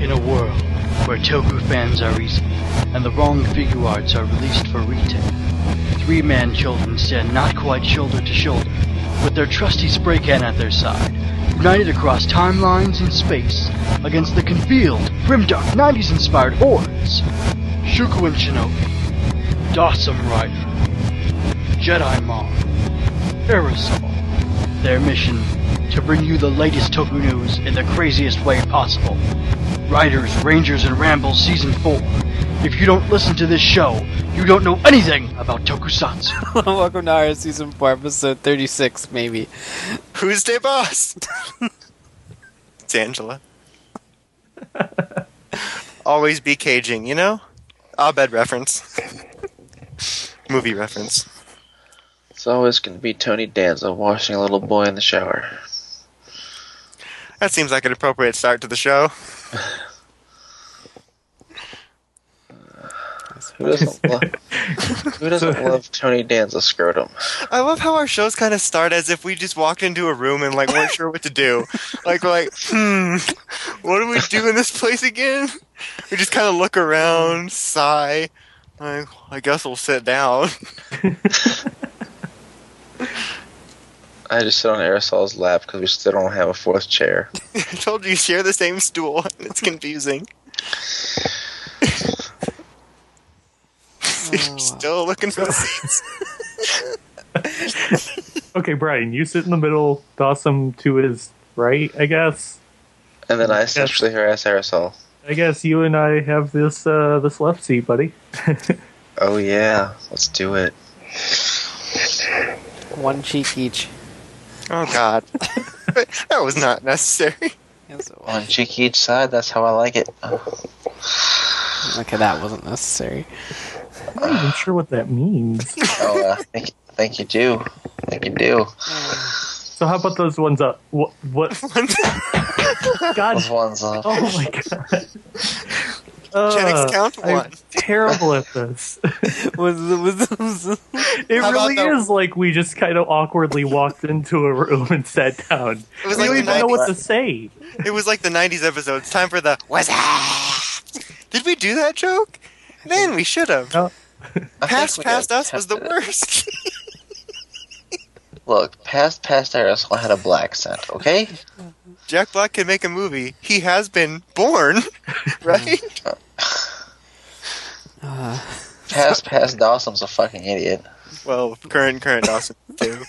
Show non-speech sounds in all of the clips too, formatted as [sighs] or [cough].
In a world where Toku fans are easy and the wrong Figuarts are released for retail, three man children stand not quite shoulder to shoulder with their trusty spray can at their side, united across timelines and space against the concealed, grimdark 90s inspired hordes. Shuku and Shinobi, Dawson Rider, Jedi Mom, Aerosol. Their mission to bring you the latest Toku news in the craziest way possible. Riders, Rangers, and Rambles Season 4. If you don't listen to this show, you don't know anything about Tokusatsu. [laughs] Welcome to our season four, episode thirty-six, maybe. Who's the boss? [laughs] it's Angela. [laughs] Always be caging, you know? Abed reference. Movie reference. It's always going to be Tony Danza washing a little boy in the shower. That seems like an appropriate start to the show. Who doesn't [laughs] love Who doesn't love Tony Danza scrotum? I love how our shows kind of start as if we just walked into a room and like weren't sure what to do. Like we're like, hmm, what do we do in this place again? We just kind of look around, sigh. Like, I guess we'll sit down. I just sit on Aerosol's lap because we still don't have a fourth chair. [laughs] I told you, share the same stool. It's confusing. [laughs] You're still looking for the seats. [laughs] Okay, Brian, you sit in the middle, Dawson to his right, I guess. And then I sexually harass Aerosol. I guess you and I have this uh this left seat, buddy. [laughs] Oh yeah, let's do it. One cheek each. Oh God, that was not necessary. Yes, it was. One cheek each side, that's how I like it. Okay, that wasn't necessary. I'm not even sure what that means. [laughs] Oh, uh, think, think you do. Think you do. So how about those ones up? What? What? [laughs] God! Those ones uh, Oh my god! Uh, Genix count I'm one. terrible at this. [laughs] was, was, was, It How about really the- is like we just kind of awkwardly walked into a room and sat down. It was we like don't the even know what to say. It was like the '90s episode. It's time for the what's that? Did we do that joke? Man, we should have. No. I Past past us was the it. worst. [laughs] Look, past past Aerosol had a black scent. Okay, Jack Black can make a movie. He has been born, [laughs] right? [laughs] uh, past past Dawson's a fucking idiot. well, current current Dawson too.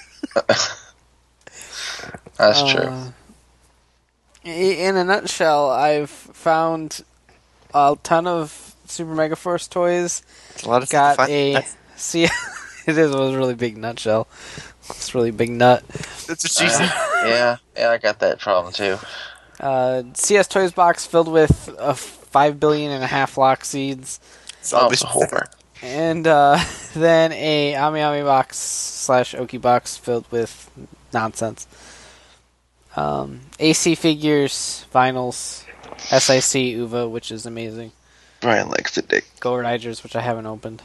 That's true. uh, i- In a nutshell, I've found a ton of Super Mega Force toys. It's a lot of Got fun. a That's, [laughs] see, it is a really big nutshell. It's a really big nut. that's what she said. [laughs] yeah, yeah, I got that problem too. Uh, CS Toys box filled with uh, five billion and a half Lockseeds. It's all Oh, this- a whore. And uh, [laughs] then a AmiAmi box slash Oki box filled with nonsense. Um, AC figures, vinyls, SIC UVA, which is amazing. Brian likes the dick. Go Riders, which I haven't opened.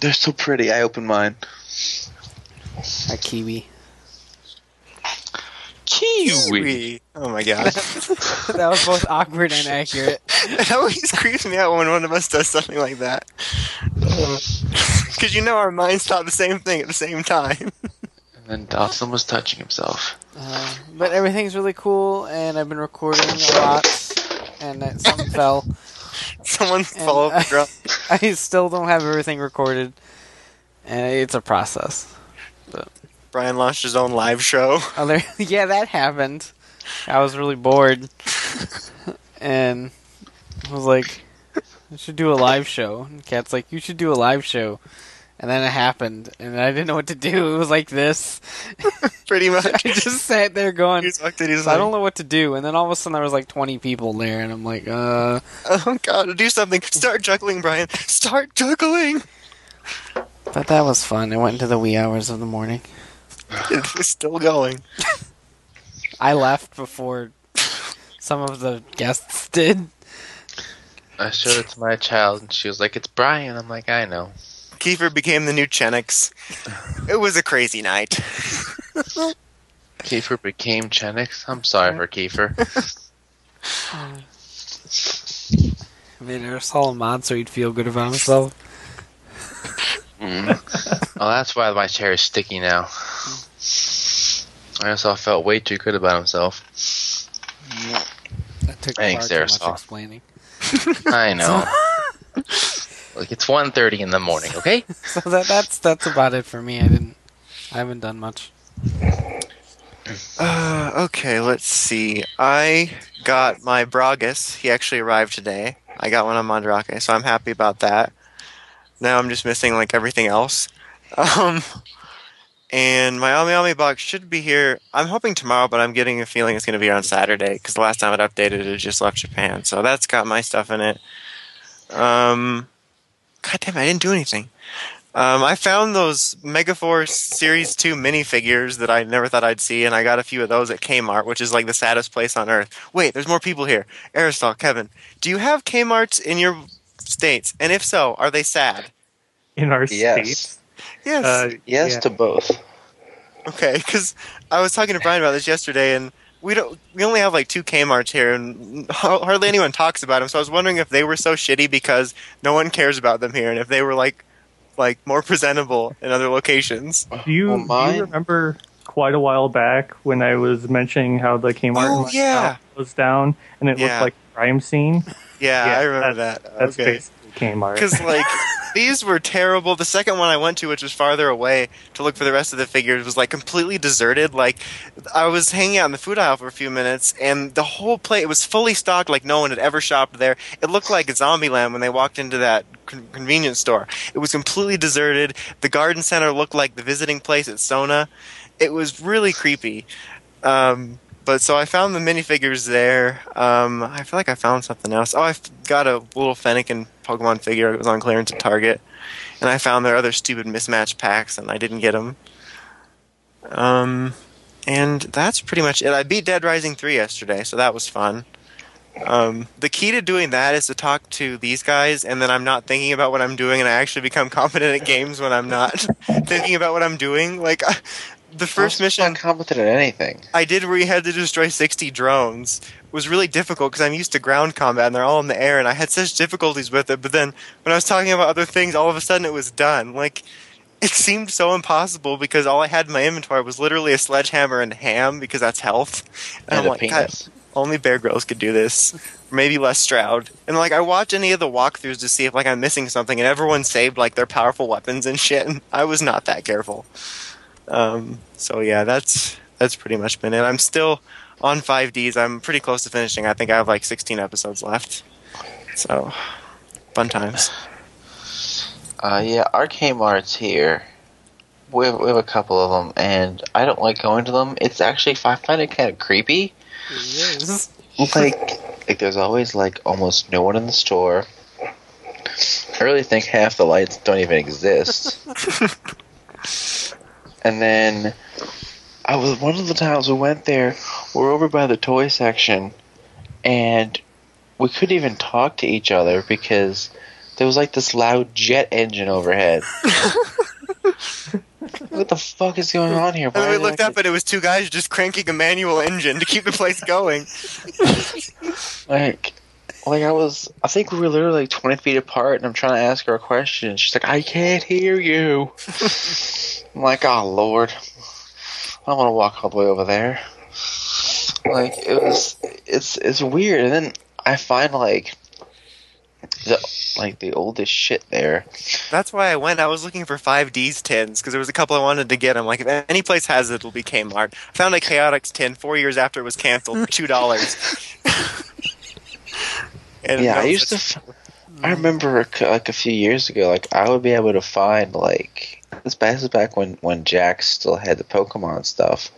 They're so pretty. I opened mine. A Kiwi. Kiwi. Oh my god. [laughs] that was both awkward and accurate. [laughs] It always creeps me out when one of us does something like that. [laughs] Because you know our minds thought the same thing at the same time. And then Dawson was touching himself. Uh, but everything's really cool, and I've been recording a lot, and uh, something fell. [laughs] Someone uh, the [laughs] drum. I still don't have everything recorded, and it's a process. But. Brian launched his own live show. Other, [laughs] yeah, that happened. I was really bored, and I was like, "I should do a live show." And Kat's like, "You should do a live show," and then it happened, and I didn't know what to do. [laughs] It was like this. [laughs] Pretty much. [laughs] I just sat there going, He's looked at he's "I don't know what to do," and then all of a sudden there was like twenty people there, and I'm like, "Uh." oh god, do something. Start juggling, Brian. Start juggling. But that was fun. It went into the wee hours of the morning. It's still going. I left before some of the guests did. I showed it to my child, and she was like, "It's Brian." I'm like, "I know." Kiefer became the new Chenix. It was a crazy night. Kiefer became Chenix. I'm sorry for Kiefer. I made Aerosol a mod so he'd feel good about himself. Mm. oh, that's why my chair is sticky now. Aerosol felt way too good about himself. That took Thanks, far too much Aerosol. explaining. I know. [laughs] like it's 1.30 in the morning, [laughs] okay? So that that's that's about it for me. I didn't. I haven't done much. Uh, okay, let's see. I got my Bragas. He actually arrived today. I got one on Mandrake, so I'm happy about that. Now I'm just missing like everything else. [laughs] Um, and my AmiAmi box should be here. I'm hoping tomorrow, but I'm getting a feeling it's going to be here on Saturday because the last time it updated, it just left Japan. So that's got my stuff in it. Um, God damn, it, I didn't do anything. Um, I found those Megaforce Series 2 minifigures that I never thought I'd see, and I got a few of those at Kmart, which is like the saddest place on earth. Wait, there's more people here. Aristotle, Kevin, do you have Kmarts in your states? And if so, are they sad? In our Yes. states. Yes. Uh, Yes yeah. to both. okay, because I was talking to Brian about this yesterday, and we don't. We only have like two Kmarts here, and hardly anyone talks about them. So I was wondering if they were so shitty because no one cares about them here, and if they were like, like more presentable in other locations. Do you, Well, do you remember quite a while back when I was mentioning how the Kmart Oh, yeah. was down and it Yeah. looked like a crime scene? Yeah, Yeah, I remember that. That's okay. basically Kmart. because [laughs] like these were terrible. The second one I went to, which was farther away to look for the rest of the figures, was like completely deserted. Like I was hanging out in the food aisle for a few minutes, and the whole place it was fully stocked, like no one had ever shopped there. It looked like Zombieland when they walked into that con- convenience store. It was completely deserted. The garden center looked like the visiting place at Sona. It was really creepy. Um, but so I found the minifigures there. Um, I feel like I found something else. Oh, I got a little Fennekin Pokemon figure. It was on clearance at Target, and I found their other stupid mismatch packs, and I didn't get them. Um, and that's pretty much it. I beat Dead Rising three yesterday, so that was fun. Um, the key to doing that is to talk to these guys, and then I'm not thinking about what I'm doing, and I actually become [laughs] competent at games when I'm not [laughs] thinking about what I'm doing. Like the first I'm mission, competent at anything. I did where you had to destroy 60 drones was really difficult because I'm used to ground combat and they're all in the air and I had such difficulties with it. But then when I was talking about other things, all of a sudden it was done. Like [laughs] it seemed so impossible because all I had in my inventory was literally a sledgehammer and ham because that's health. And I'm a like, God, only Bear Grylls could do this. Maybe Les Stroud. And like I watch any of the walkthroughs to see if like I'm missing something, and everyone saved like their powerful weapons and shit. And I was not that careful. Um, so yeah, that's that's pretty much been it. I'm still on 5Ds. I'm pretty close to finishing. I think I have like 16 episodes left. So fun times. Uh, yeah, our Kmart's here. We have, we have a couple of them, and I don't like going to them. It's actually I find it kind of creepy. Yes. Like, like there's always like almost no one in the store. I really think half the lights don't even exist. [laughs] and then I was one of the times we went there. We're over by the toy section, and we couldn't even talk to each other because there was like this loud jet engine overhead. [laughs] what the fuck is going on here? And we looked there- up and it was two guys just cranking a manual engine to keep the place going. [laughs] Like, like I was, I think we were literally like 20 feet apart, and I'm trying to ask her a question. and She's like, I can't hear you. [laughs] I'm like, oh, Lord. I don't want to walk all the way over there. Like, it was, it's, it's weird. And then I find, like, the, like, the oldest shit there. That's why I went. I was looking for 5Ds tins because there was a couple I wanted to get. I'm like, if any place has it, it'll be Kmart. I found a Chaotix tin four years after it was canceled for two dollars. [laughs] [laughs] Yeah, I used to. F- I remember like a few years ago, like I would be able to find like this back is back when when Jakks still had the Pokemon stuff.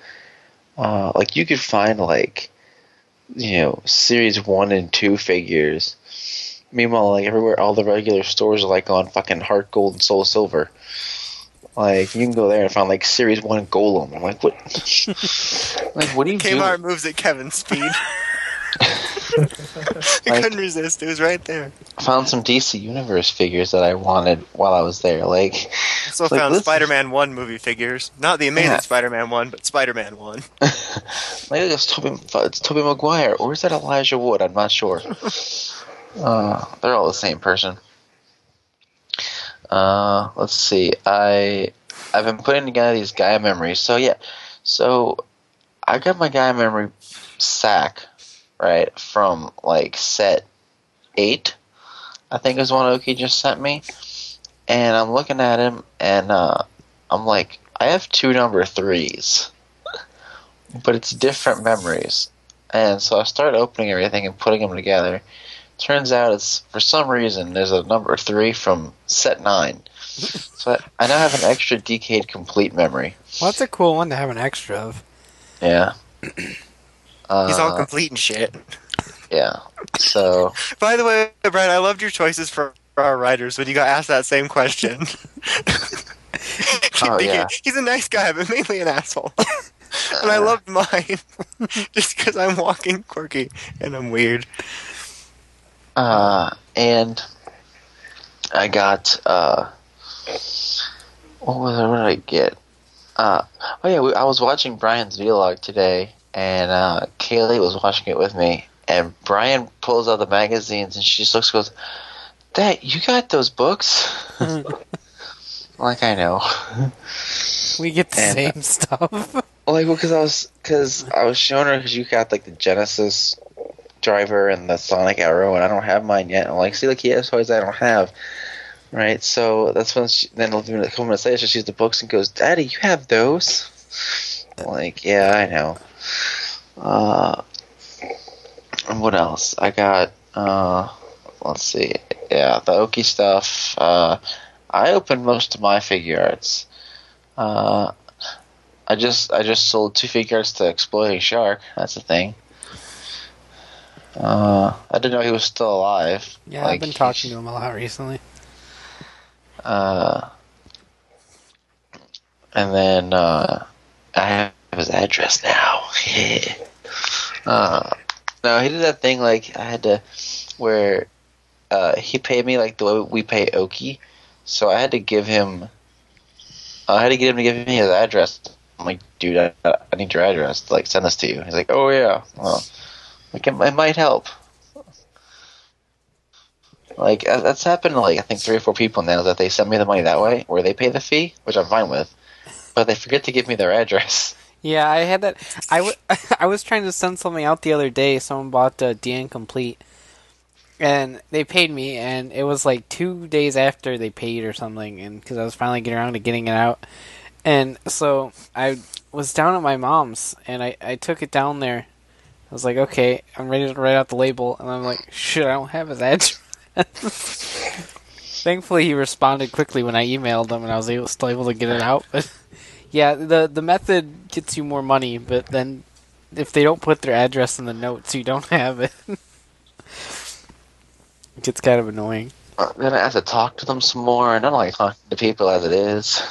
Uh, like you could find like you know series one and two figures. Meanwhile, like everywhere, all the regular stores are like on fucking Heart Gold and Soul Silver. Like you can go there and find like series one Golem. I'm like, what? [laughs] like what do you do? Kmart moves at Kevin's speed. [laughs] [laughs] I Like- couldn't resist. It was right there. I found some DC Universe figures that I wanted while I was there. Like, Also Like, found Spider-Man One movie figures. Not the Amazing Yeah. Spider-Man One, but Spider-Man One. [laughs] like it's Tobey, it's Tobey Maguire, or is that Elijah Wood? I'm not sure. [laughs] Uh, they're all the same person. Uh, let's see. I I've been putting together these Gaia memories. So yeah, so I got my Gaia memory sack right from like set eight. I think is one Oki just sent me, and I'm looking at him and uh, I'm like, I have two number threes, [laughs] but it's different memories. And so I started opening everything and putting them together. Turns out it's for some reason there's a number three from set nine. [laughs] So I, I now have an extra decade complete memory. Well, that's a cool one to have an extra of. Yeah. [clears throat] Uh, He's all complete and shit. yeah. So [laughs] By the way, Brian, I loved your choices for our writers when you got asked that same question. Oh, [laughs] yeah. He's a nice guy, but mainly an asshole. [laughs] and I loved mine just because I'm walking quirky and I'm weird. Uh, and I got uh, what was I, What did I get? Uh, oh yeah, we, I was watching Brian's vlog today, and uh, Kaylee was watching it with me. And Brian pulls out the magazines, and she just looks, and goes, "Dad, you got those books?" [laughs] like I know. We get the And- same stuff. [laughs] Like, because I was, because I was showing her because you got like the Genesis driver and the Sonic Arrow, and I don't have mine yet. And I'm like, see, like he has toys I don't have, right? So that's when she, then a couple minutes later, she sees the books and goes, "Daddy, you have those?" Like, yeah, I know. Uh, what else? I got, uh, let's see, yeah, the Oki stuff. Uh, I opened most of my Figuarts. Uh, I just I just sold two Figuarts to Exploding Shark. That's a thing. Uh, I didn't know he was still alive. Yeah, Like, I've been talking to him a lot recently. Uh, and then uh, I have his address now. [laughs] uh, no, he did that thing like I had to where uh, he paid me like the way we pay Oki, so I had to give him. I had to get him to give me his address. I'm like, dude, I, I need your address. to, Like, send this to you. He's like, oh yeah, well, like it, it might help. Like that's happened to like I think three or four people now that they send me the money that way, where they pay the fee, which I'm fine with, but they forget to give me their address. [laughs] Yeah, I had that. I, w- [laughs] I was trying to send something out the other day. Someone bought uh, DN Complete, and they paid me, and it was like two days after they paid or something, and because I was finally getting around to getting it out, and so I was down at my mom's, and I I took it down there. I was like, okay, I'm ready to write out the label, and I'm like, shit, I don't have his address. [laughs] Thankfully, he responded quickly when I emailed him, and I was able, still able to get it out. But yeah, the the method gets you more money, but then if they don't put their address in the notes, you don't [laughs] have it. it gets kind of annoying. Uh, Then I have to talk to them some more, and I don't like talking to people as it is.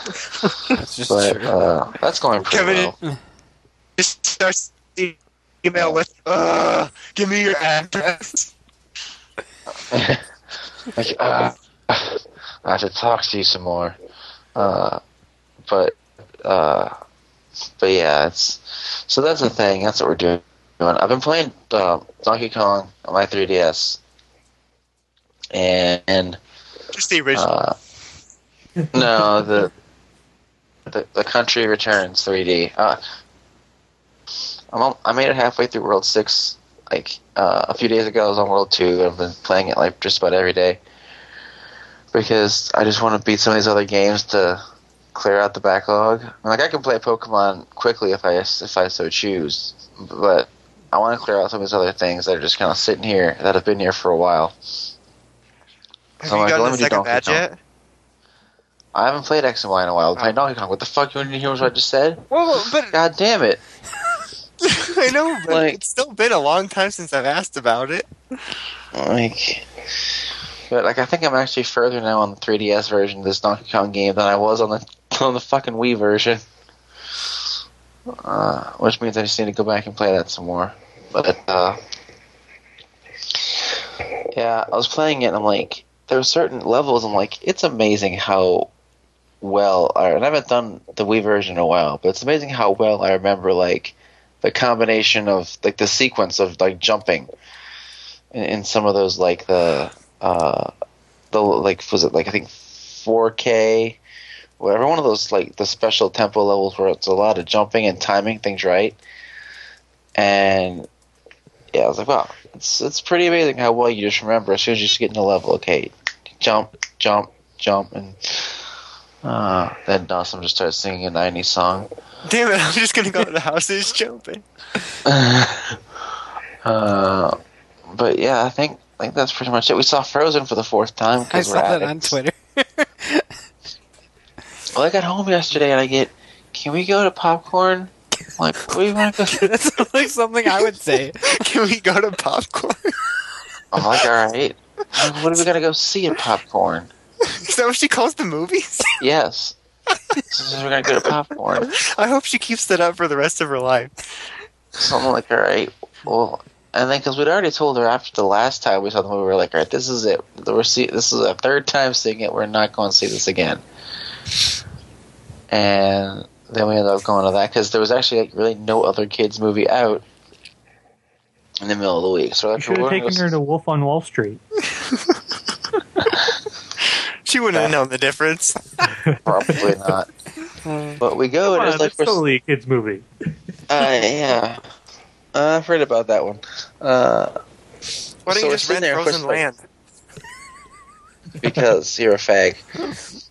[laughs] That's just But true. uh, that's going pretty Kevin, well. Just starts the email with, uh, give me your address. [laughs] like, uh, I have to talk to you some more. Uh, but, uh, but yeah, it's so that's the thing. That's what we're doing. I've been playing uh, Donkey Kong on my 3DS, and, and Just the original. uh, no, the, the the Country Returns 3D. Uh, I'm on, I made it halfway through World Six. Like uh, a few days ago, I was on World Two. I've been playing it like just about every day because I just want to beat some of these other games to clear out the backlog. I mean, like I can play Pokemon quickly if I if I so choose, but I want to clear out some of these other things that are just kind of sitting here that have been here for a while. Have I'm you like, gotten the second badge yet? I haven't played X and Y in a while. I'm playing oh. Donkey Kong. What the fuck? You didn't hear what I just said? Well, but [laughs] God damn it! [laughs] I know, but Like- it's still been a long time since I've asked about it. Like, but like I think I'm actually further now on the 3DS version of this Donkey Kong game than I was on the on the fucking Wii version. Uh, which means I just need to go back and play that some more. But uh, yeah, I was playing it and I'm like, there are certain levels. I'm like, it's amazing how well. I, and I haven't done the Wii version in a while, but it's amazing how well I remember like the combination of like the sequence of like jumping in, in some of those like the uh the like was it like I think 4K whatever one of those like the special tempo levels where it's a lot of jumping and timing things right and yeah I was like wow it's it's pretty amazing how well you just remember as soon as you just get in a level okay jump jump jump and uh, then Dawson just starts singing a 90s song Damn it! [laughs] I'm just gonna go to the house and just jumping. [laughs] Uh, but yeah, I think I think that's pretty much it. We saw Frozen for the fourth time I because we're saw that on. Twitter. [laughs] Well, I got home yesterday and I get, can we go to popcorn? I'm like, what do you want [laughs] to go? that sounds like something I would say. [laughs] Can we go to popcorn? I'm like, all right. Like, what are we gonna go see at popcorn? Is that what she calls the movies? [laughs] Yes. So we're gonna go to popcorn. I hope she keeps that up for the rest of her life. So I'm like, all right. Well, and then because we'd already told her after the last time we saw the movie, we were like, all right, this is it. We're see- this is our third time seeing it. We're not going to see this again. And then we ended up going to that because there was actually like really no other kids movie out in the middle of the week. So we're You should we're have gonna taken go her to Wolf on Wall Street. [laughs] [laughs] She wouldn't have known the difference. [laughs] Probably not. But we go Come and on, it's like it's totally a kids movie. uh, yeah. Uh, I've heard about that one. Uh, Why don't So you just sitting rent there, Frozen first, like- Land? because you're a fag.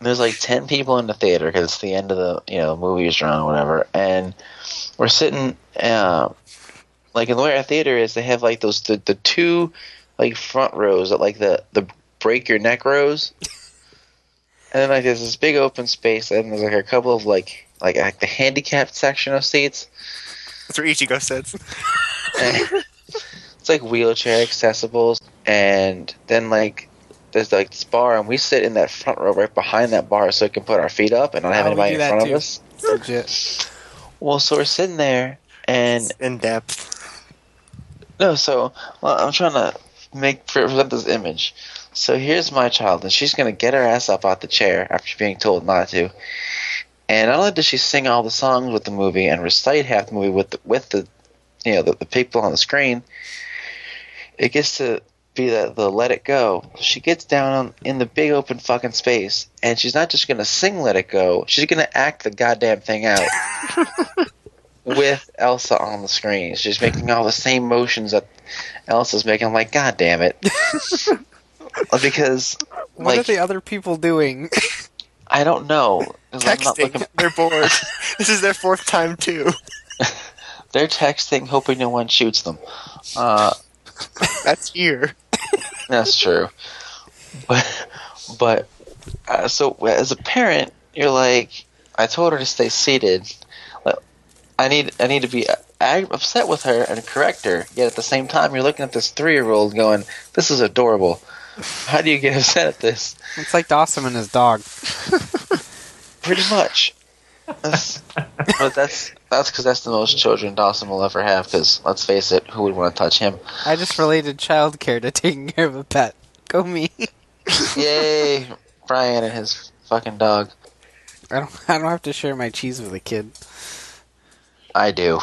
There's like ten people in the theater because it's the end of the you know movies run or whatever, and we're sitting uh, like in the way our theater is. They have like those the, the two like front rows that like the the break your neck rows, [laughs] and then like there's this big open space, and there's like a couple of like like, like the handicapped section of seats. That's where Ichigo sits. It's like wheelchair accessibles, and then like there's like this bar, and we sit in that front row right behind that bar, so we can put our feet up and not have Oh, we anybody in that front too. of us. Legit. Well, so we're sitting there, and In depth. no, so well, I'm trying to make present this image. So here's my child, and she's gonna get her ass up out the chair after being told not to. And not only does she sing all the songs with the movie and recite half the movie with the, with the you know the, the people on the screen, it gets to be the, the let it go. She gets down in the big open fucking space, and she's not just gonna sing "Let It Go." She's gonna act the goddamn thing out [laughs] with Elsa on the screen. She's making all the same motions that Elsa's making. I'm like, God damn it! [laughs] because What like are the other people doing? [laughs] I don't know. 'Cause I'm not Texting. looking- They're bored. this is their fourth time too. they're texting, hoping no one shoots them. Uh, That's here. [laughs] That's true. But but uh, so as a parent, you're like, I told her to stay seated. Like, I need I need to be ag- upset with her and correct her. Yet at the same time, you're looking at this three year old going, "This is adorable." How do you get upset at this? It's like Dawson and his dog. Pretty much. That's, but that's that's because that's the most children Dawson will ever have. Because let's face it, who would want to touch him? I just related childcare to taking care of a pet. Go me. Yay, Brian and his fucking dog. I don't. I don't have to share my cheese with a kid. I do.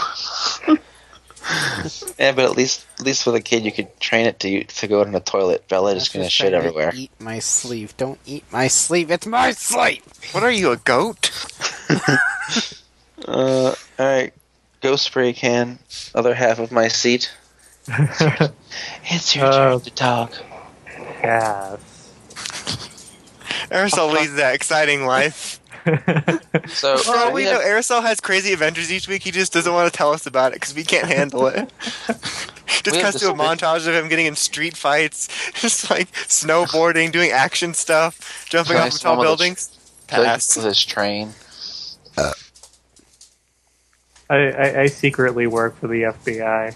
[laughs] yeah, but at least at least with a kid, you could train it to to go in the toilet. Bella just gonna shit trying to everywhere. Eat my sleeve. Don't eat my sleeve. It's my sleeve. What are you, a goat? [laughs] Uh, all right, go spray can. Other half of my seat. It's your [laughs] Uh, turn to talk. yes. Aerosol leads that exciting life. So For all we we know, have- Aerosol has crazy adventures each week. He just doesn't want to tell us about it because we can't handle it. [laughs] just We have cuts to a montage of him getting in street fights, [laughs] just like snowboarding, doing action stuff, jumping off of tall one with a buildings. like, Pass. with his train. Uh, I, I, I secretly work for the FBI.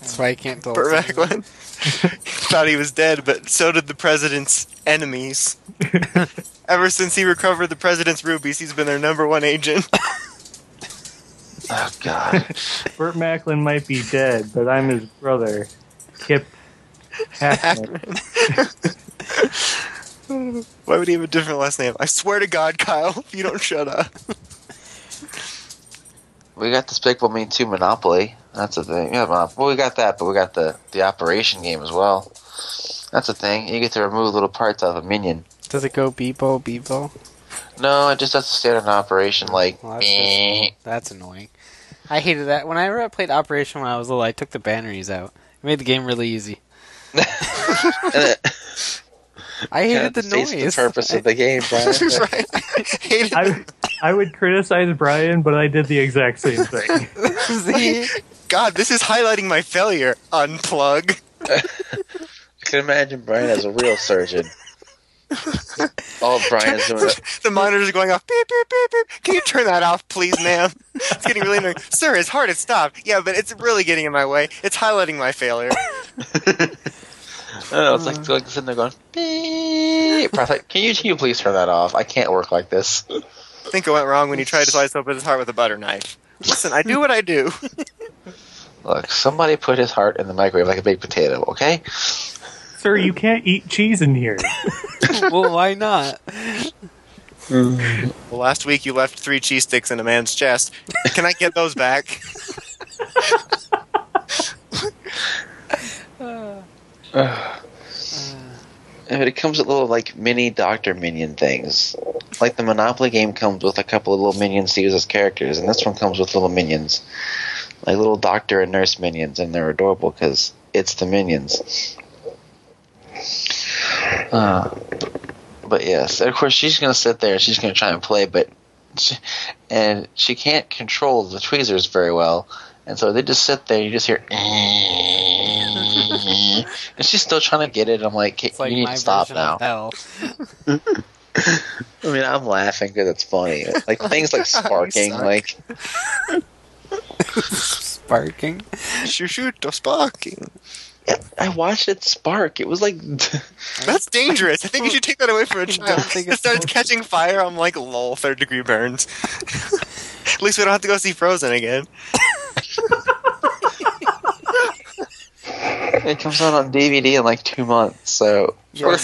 That's why I can't tell. Burt Macklin thought he was dead, but so did the president's enemies. [laughs] Ever since he recovered the president's rubies, he's been their number one agent. [laughs] Oh God. Burt Macklin might be dead, but I'm his brother, Kip Hackman. Why would he have a different last name? I swear to God, Kyle, if you don't shut up. we got Despicable Me 2 Monopoly. That's the thing. Yeah, well, well, we got that, but we got the the operation game as well. That's the thing. You get to remove little parts of a minion. Does it go Beepo, Beepo? No, it just does the standard operation like. Well, that's, eh. that's annoying. I hated that. Whenever I played Operation when I was little, I took the batteries out. It made the game really easy. And [laughs] it I hated the noise. The purpose of the game, [laughs] Brian. right. Hated I, I would criticize Brian, but I did the exact same thing. [laughs] See? God, this is highlighting my failure. Unplug. [laughs] I can imagine Brian as a real surgeon. Oh, All Brian's doing the monitors are going off. Beep, beep, beep, beep. Can you turn that off, please, ma'am? It's getting really annoying. Sir, his heart has stopped. Yeah, but it's really getting in my way. It's highlighting my failure. [laughs] I don't know, it's like, like sitting there going, beep. I was like, can you, can you please turn that off? I can't work like this. I think it went wrong when you tried to slice open his heart with a butter knife. Listen, I do what I do. [laughs] Look, somebody put his heart in the microwave like a baked potato, okay? Sir, you can't eat cheese in here. [laughs] well, why not? [laughs] Well, last week you left three cheese sticks in a man's chest. Can I get those back? [laughs] [sighs] But it comes with little like mini Doctor Minion things. Like the Monopoly game comes with a couple of little minions to use as characters, and this one comes with little minions, like little doctor and nurse minions, and they're adorable because it's the minions. Uh, but yes, of course she's gonna sit there and she's gonna try and play, but she, and she can't control the tweezers very well, and so they just sit there. You just hear, [laughs] and she's still trying to get it. I'm like, It's like you need to stop now. hell. [laughs] I mean, I'm laughing because it's funny. Like things like [laughs] sparking, like [laughs] Sparking. Shoot, shoot, the sparking. I watched it spark. It was like [laughs] That's dangerous. I think you should take that away from a child. It it's starts catching fire. I'm like, lol, third degree burns. [laughs] At least we don't have to go see Frozen again. it comes out on DVD in like two months. So Yeah, March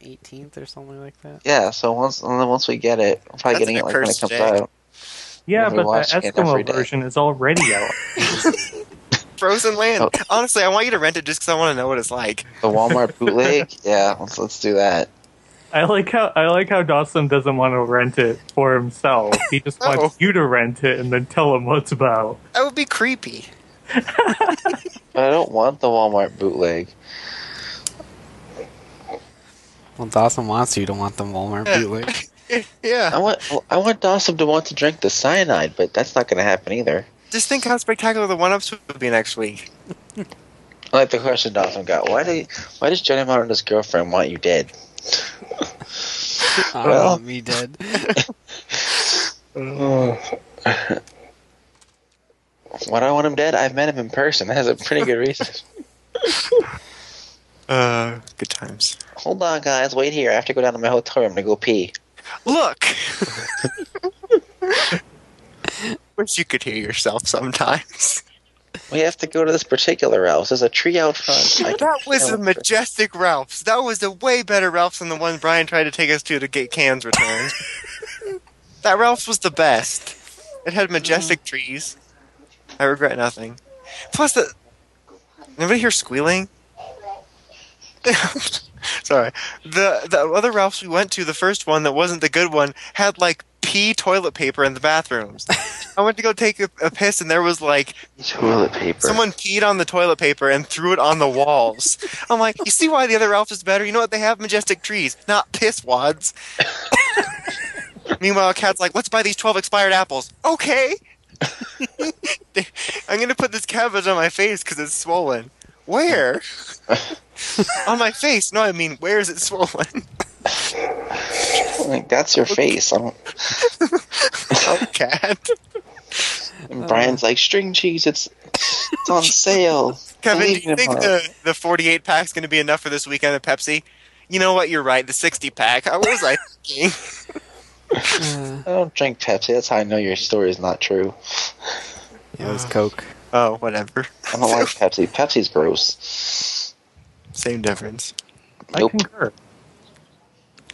18th or something like that. yeah, so once and then once we get it, I'm probably That's getting it like when it comes day. out. Yeah, but the watching it every Eskimo version is already out. [laughs] Frozen Land. Oh. Honestly, I want you to rent it just because I want to know what it's like. The Walmart [laughs] bootleg. yeah, let's let's do that. I like how I like how Dawson doesn't want to rent it for himself. He just [laughs] Oh. wants you to rent it and then tell him what's about. That would be creepy. I don't want the Walmart bootleg. Well, Dawson wants you to want the Walmart [laughs] Yeah. I want I want Dawson to want to drink the cyanide, but that's not going to happen either. Just think how spectacular the one ups would be next week. [laughs] I like the question Dawson got. Why do why does Johnny Martin and his girlfriend want you dead? I [laughs] Well. want me dead. Why do I want him dead? I've met him in person. That has a pretty good reason. Uh, good times. Hold on, guys. Wait here. I have to go down to my hotel room to go pee. Look! [laughs] Wish you could hear yourself sometimes. We have to go to this particular house. There's a tree out front. That was can't- a majestic Ralph's. That was a way better Ralph's than the one Brian tried to take us to to get cans returned. [laughs] that Ralph's was the best. It had majestic mm. trees. I regret nothing. Plus, the anybody hear squealing? [laughs] [laughs] Sorry. The the other Ralph's we went to, the first one that wasn't the good one, had like pee toilet paper in the bathrooms. [laughs] I went to go take a, a piss, and there was like toilet paper. Someone peed on the toilet paper and threw it on the walls. [laughs] I'm like, you see why the other Ralph is better? You know what? They have majestic trees, not piss wads. Meanwhile, Cat's like, let's buy these 12 expired apples. Okay. I'm going to put this cabbage on my face because it's swollen. Where? [laughs] on my face. No, I mean, where is it swollen? [laughs] Like, that's your face. I don't, [laughs] oh, Cat. and Brian's like string cheese. It's it's on sale. Kevin, do you think her. the, the 48 pack's going to be enough for this weekend of Pepsi? You know what? You're right. The 60 pack. What was I thinking? I don't drink Pepsi. That's how I know your story is not true. it was Coke. Oh, whatever. I don't like [laughs] Pepsi. Pepsi's gross. Same difference. Nope. I concur.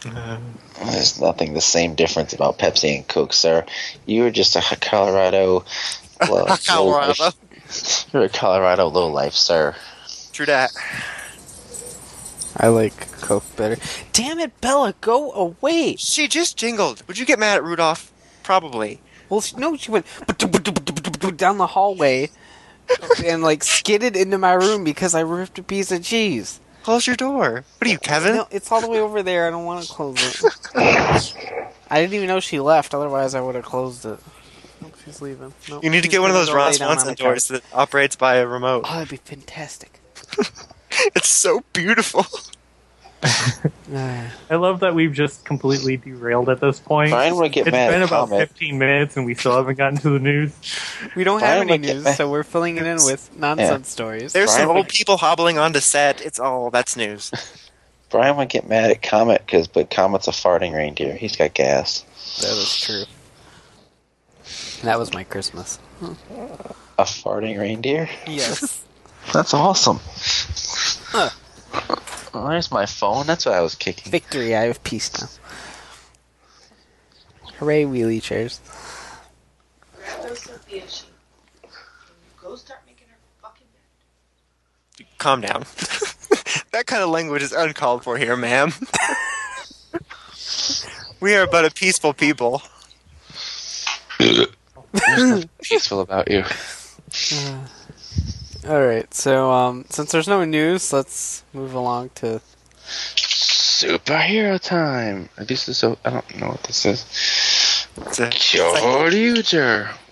Uh, there's nothing the same difference about Pepsi and Coke, sir. You're just a Colorado [laughs] Low, low Colorado. life. You're a Colorado low life, sir. True that. I like Coke better. Damn it, Bella, go away. She just jingled. Would you get mad at Rudolph? Probably. Well, no, she went down the hallway [laughs] and like skidded into my room because I ripped a piece of cheese. Close your door. What are you, Kevin? No, it's all the way over there. I don't want to close it. I didn't even know she left. Otherwise, I would have closed it. Nope, she's leaving. Nope, You need to get one of those Ron on Swanson doors that operates by a remote. Oh, that'd be fantastic. [laughs] It's so beautiful. [laughs] I love that we've just completely derailed at this point. Brian would get It's mad It's been at about Comet. 15 minutes and we still haven't gotten to the news. we don't have any news, so we're filling it in with nonsense stories. There's some Brian- old people hobbling onto set. It's all that's news. [laughs] Brian would get mad at Comet because, but Comet's a farting reindeer. He's got gas. That is true. That was my Christmas. A farting reindeer? Yes. [laughs] That's awesome. Huh. Well, there's my phone. That's what I was kicking. Victory, I have peace now. Hooray, wheelie chairs. Grab those Sophia sheep. Go start making her fucking bed. Calm down. [laughs] that kind of language is uncalled for here, ma'am. [laughs] we are but a peaceful people. There's [laughs] nothing peaceful about you. Alright, so um, since there's no news, let's move along to. Superhero time. This is so. I don't know what this is. It's a- it's like-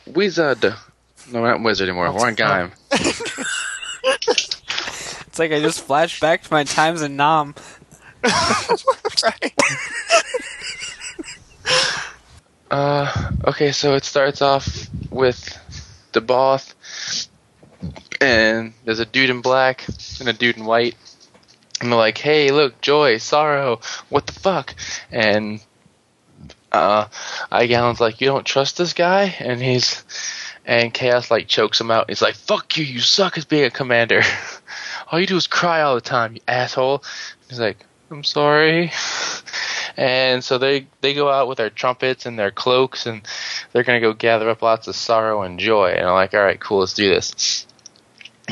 Wizard. No, we're not wizard anymore. We're on Gaim. [laughs] [laughs] It's like I just flashed back to my times in Nam. [laughs] right. Uh, okay, so it starts off with the boss, and there's a dude in black and a dude in white. And they're like, hey, look, joy, sorrow, what the fuck? And uh, Aigaron's like, you don't trust this guy? And he's, and Chaos like chokes him out. He's like, fuck you, you suck as being a commander. [laughs] all you do is cry all the time, you asshole. He's like, I'm sorry. [laughs] And so they they go out with their trumpets and their cloaks, and they're gonna go gather up lots of sorrow and joy. And I'm like, all right, cool, let's do this.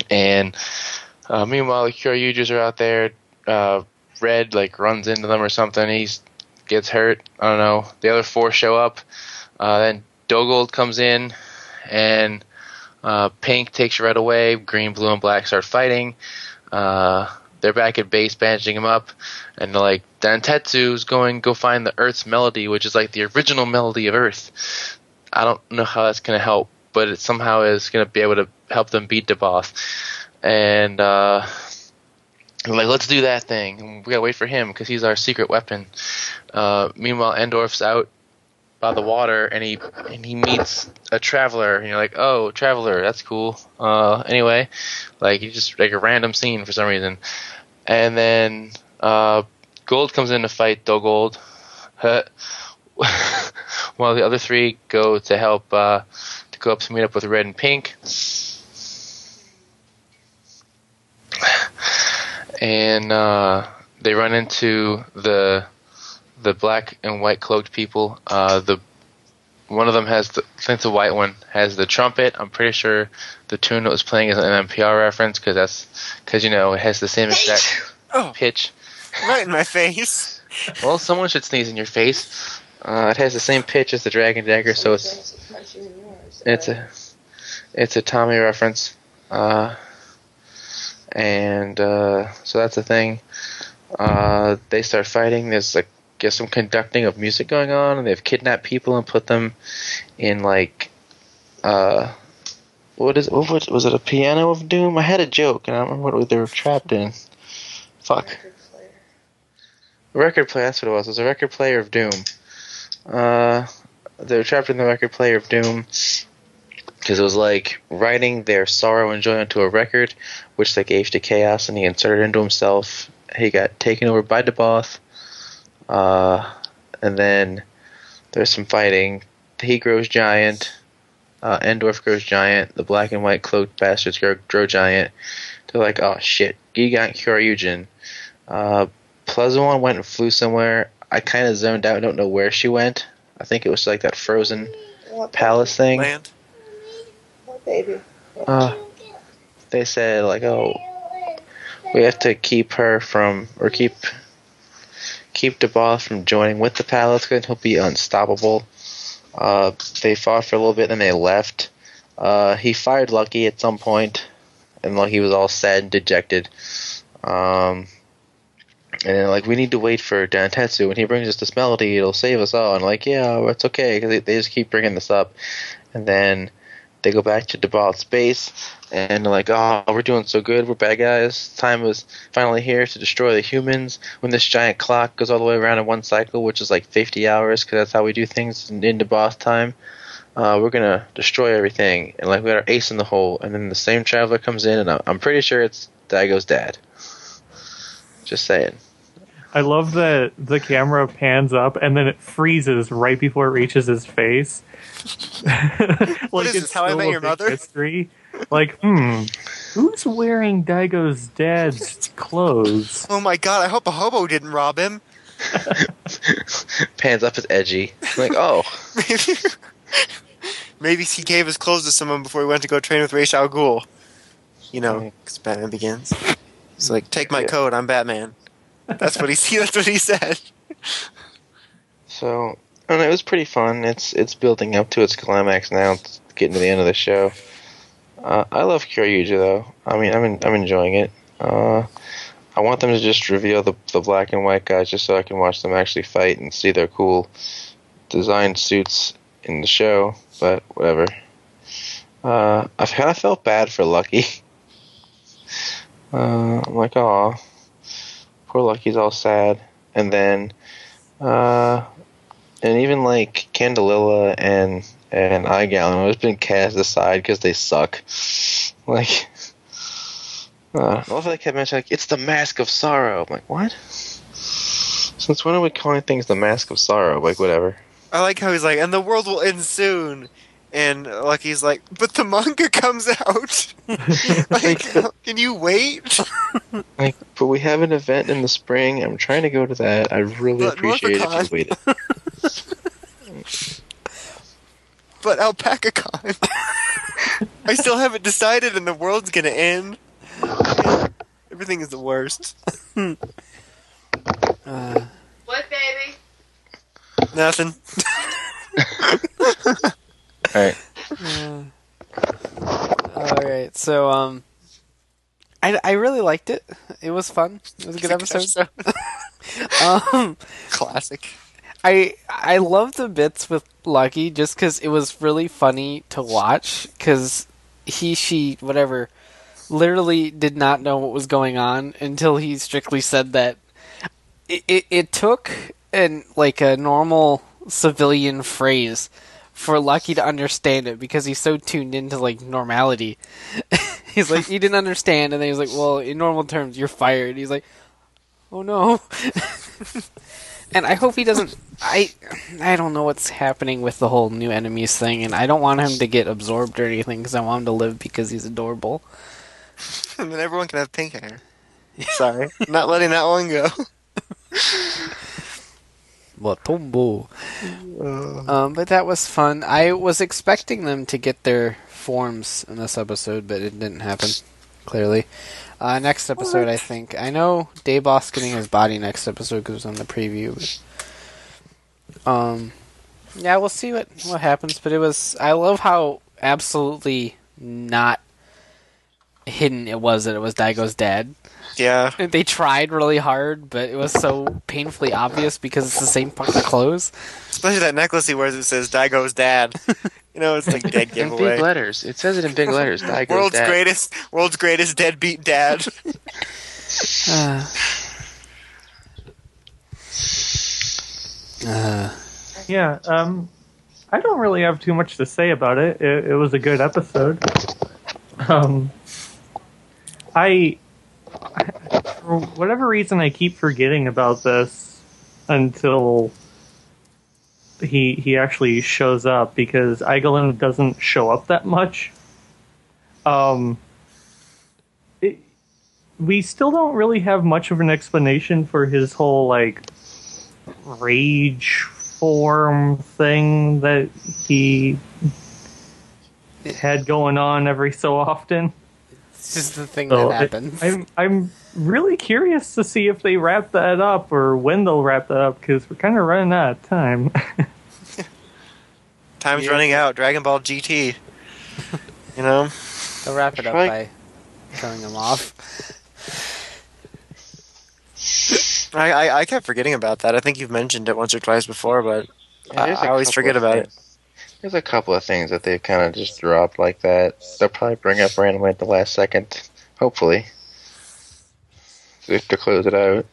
And uh, meanwhile, the Kyoryugers are out there. Uh, Red like runs into them or something. He gets hurt. I don't know. The other four show up. Uh, then Dogold comes in, and uh, Pink takes Red away. Green, Blue, and Black start fighting. Uh, they're back at base, bandaging him up, and they're like, Dantetsu's going go find the Earth's melody, which is like the original melody of Earth. I don't know how that's to help, but it somehow is going to be able to help them beat the boss. And uh, like, let's do that thing. We gotta wait for him because he's our secret weapon. Uh, meanwhile, Endorf's out by the water, and he and he meets a traveler, and you're like, oh, traveler, that's cool. Uh, anyway, like you just like a random scene for some reason, and then uh, Gold comes in to fight Dogold, [laughs] while the other three go to help uh, to go up to meet up with Red and Pink. And uh, they run into the the black and white cloaked people. Uh, the one of them has the I think the white one has the trumpet. I'm pretty sure the tune that was playing is an MMPR reference because that's because you know it has the same exact Oh, pitch. right in my face. [laughs] Well, someone should sneeze in your face. Uh, it has the same pitch as the Dragon Dagger, so it's it's a it's a Tommy reference. Uh, and uh, so that's the thing. Uh, they start fighting. There's like guess some conducting of music going on, and they've kidnapped people and put them in like uh, what is what was, it a piano of doom? I had a joke and I don't remember what they were trapped in. Fuck. Record player, that's what it was. It was a record player of Doom. Uh, they were trapped in the record player of Doom because it was like writing their sorrow and joy onto a record, which they gave to Chaos, and he inserted into himself. He got taken over by Deboss, uh, and then there's some fighting. He grows giant. Uh, Endorf grows giant. The black and white cloaked bastards grow, grow giant. They're like, oh shit, Gigant Kyoryujin. Uh, Pleasant One went and flew somewhere. I kind of zoned out. I don't know where she went. I think it was like that frozen palace thing. Land. Baby. Uh, they said like, oh, we have to keep her from or keep keep DeBoss from joining with the Palace, because he'll be unstoppable. Uh, they fought for a little bit, and then they left. Uh, he fired Lucky at some point, and Lucky was all sad and dejected. Um, and like, we need to wait for Dantetsu. When he brings us this melody, it'll save us all. And like, yeah, it's okay because they, they just keep bringing this up. And then they go back to Debalt's base, and they're like, "Oh, we're doing so good. We're bad guys. Time is finally here to destroy the humans." When this giant clock goes all the way around in one cycle, which is like 50 hours, because that's how we do things in, in boss time. Uh, we're gonna destroy everything, and like we got our ace in the hole, and then the same traveler comes in, and I'm pretty sure it's Daigo's dad. Just saying. I love that the camera pans up and then it freezes right before it reaches his face. [laughs] like is it's this, How I Met Your big Mother? Mystery. Like, hmm, who's wearing Daigo's dad's clothes? [laughs] Oh my god! I hope a hobo didn't rob him. [laughs] Pans up as edgy. Like, oh, Maybe, maybe he gave his clothes to someone before he went to go train with Ra's al Ghul. You know, because Batman Begins. He's like, "Take my Yeah. coat. I'm Batman." That's what he. [laughs] That's what he said. So, and it was pretty fun. It's it's building up to its climax now. It's getting to the end of the show. Uh, I love Kyoryuger though. I mean, I'm en- I'm enjoying it. Uh, I want them to just reveal the the black and white guys just so I can watch them actually fight and see their cool designed suits in the show. But whatever. Uh, I've kind of felt bad for Lucky. [laughs] Uh, I'm like, oh, poor Lucky's all sad, and then. Uh, and even like Candelilla and and Aigaron have been cast aside because they suck. [laughs] Like, uh, also they kept mentioning like it's the Mask of Sorrow. I'm like, what? Since when are we calling things the Mask of Sorrow? Like, whatever. I like how he's like, "And the world will end soon." And Lucky's like, "But the manga [laughs] comes out. [laughs] like, can you wait?" [laughs] Like, but we have an event in the spring. I'm trying to go to that. I really But appreciate it if Northicon- you waited. But AlpacaCon. I still haven't decided, and the world's gonna end. Everything is the worst. Uh, What, baby? Nothing. All right. uh, all right, so um, I, I really liked it. It was fun. It was a good [laughs] episode. [laughs] um, Classic. I I love the bits with Lucky just because it was really funny to watch because he she whatever literally did not know what was going on until he strictly said that it it, it took an like a normal civilian phrase for Lucky to understand it because he's so tuned into like normality. [laughs] he's like he didn't understand and then he's like, well, in normal terms, you're fired. He's like, oh no. [laughs] And I hope he doesn't. I I don't know what's happening with the whole new enemies thing, and I don't want him to get absorbed or anything because I want him to live because he's adorable. [laughs] and then everyone can have pink hair. Sorry, not letting that one go. Latombo. Um, but that was fun. I was expecting them to get their forms in this episode, but it didn't happen. Clearly, uh, next episode, I think. I know Deboss getting his body next episode because on the preview. But, um, yeah, we'll see what what happens. But it was. I love how absolutely not hidden it was that it was Daigo's dad. Yeah, They tried really hard, but it was so painfully obvious because it's the same fucking clothes. especially that necklace he wears that says Daigo's dad. [laughs] You know, it's like dead In big letters. It says it in big letters. Daigo's World's dad. greatest, world's greatest deadbeat dad. [laughs] Uh, uh, [sighs] Yeah, um, I don't really have too much to say about it. It, it was a good episode. Um, I, for whatever reason, I keep forgetting about this until he he actually shows up because Aigaron doesn't show up that much. Um, it, we still don't really have much of an explanation for his whole like rage form thing that he had going on every so often. It's just the thing So that I- happens. I'm I'm really curious to see if they wrap that up or when they'll wrap that up because we're kind of running out of time. [laughs] Time's Yeah. running out. Dragon Ball GT. You know? They'll wrap it up Like- by killing them off. I, I, I kept forgetting about that. I think you've mentioned it once or twice before, but Yeah, I, there's always forget of about it. Things- There's a couple of things that they've kind of just dropped like that. They'll probably bring up randomly at the last second, hopefully, to, to close it out.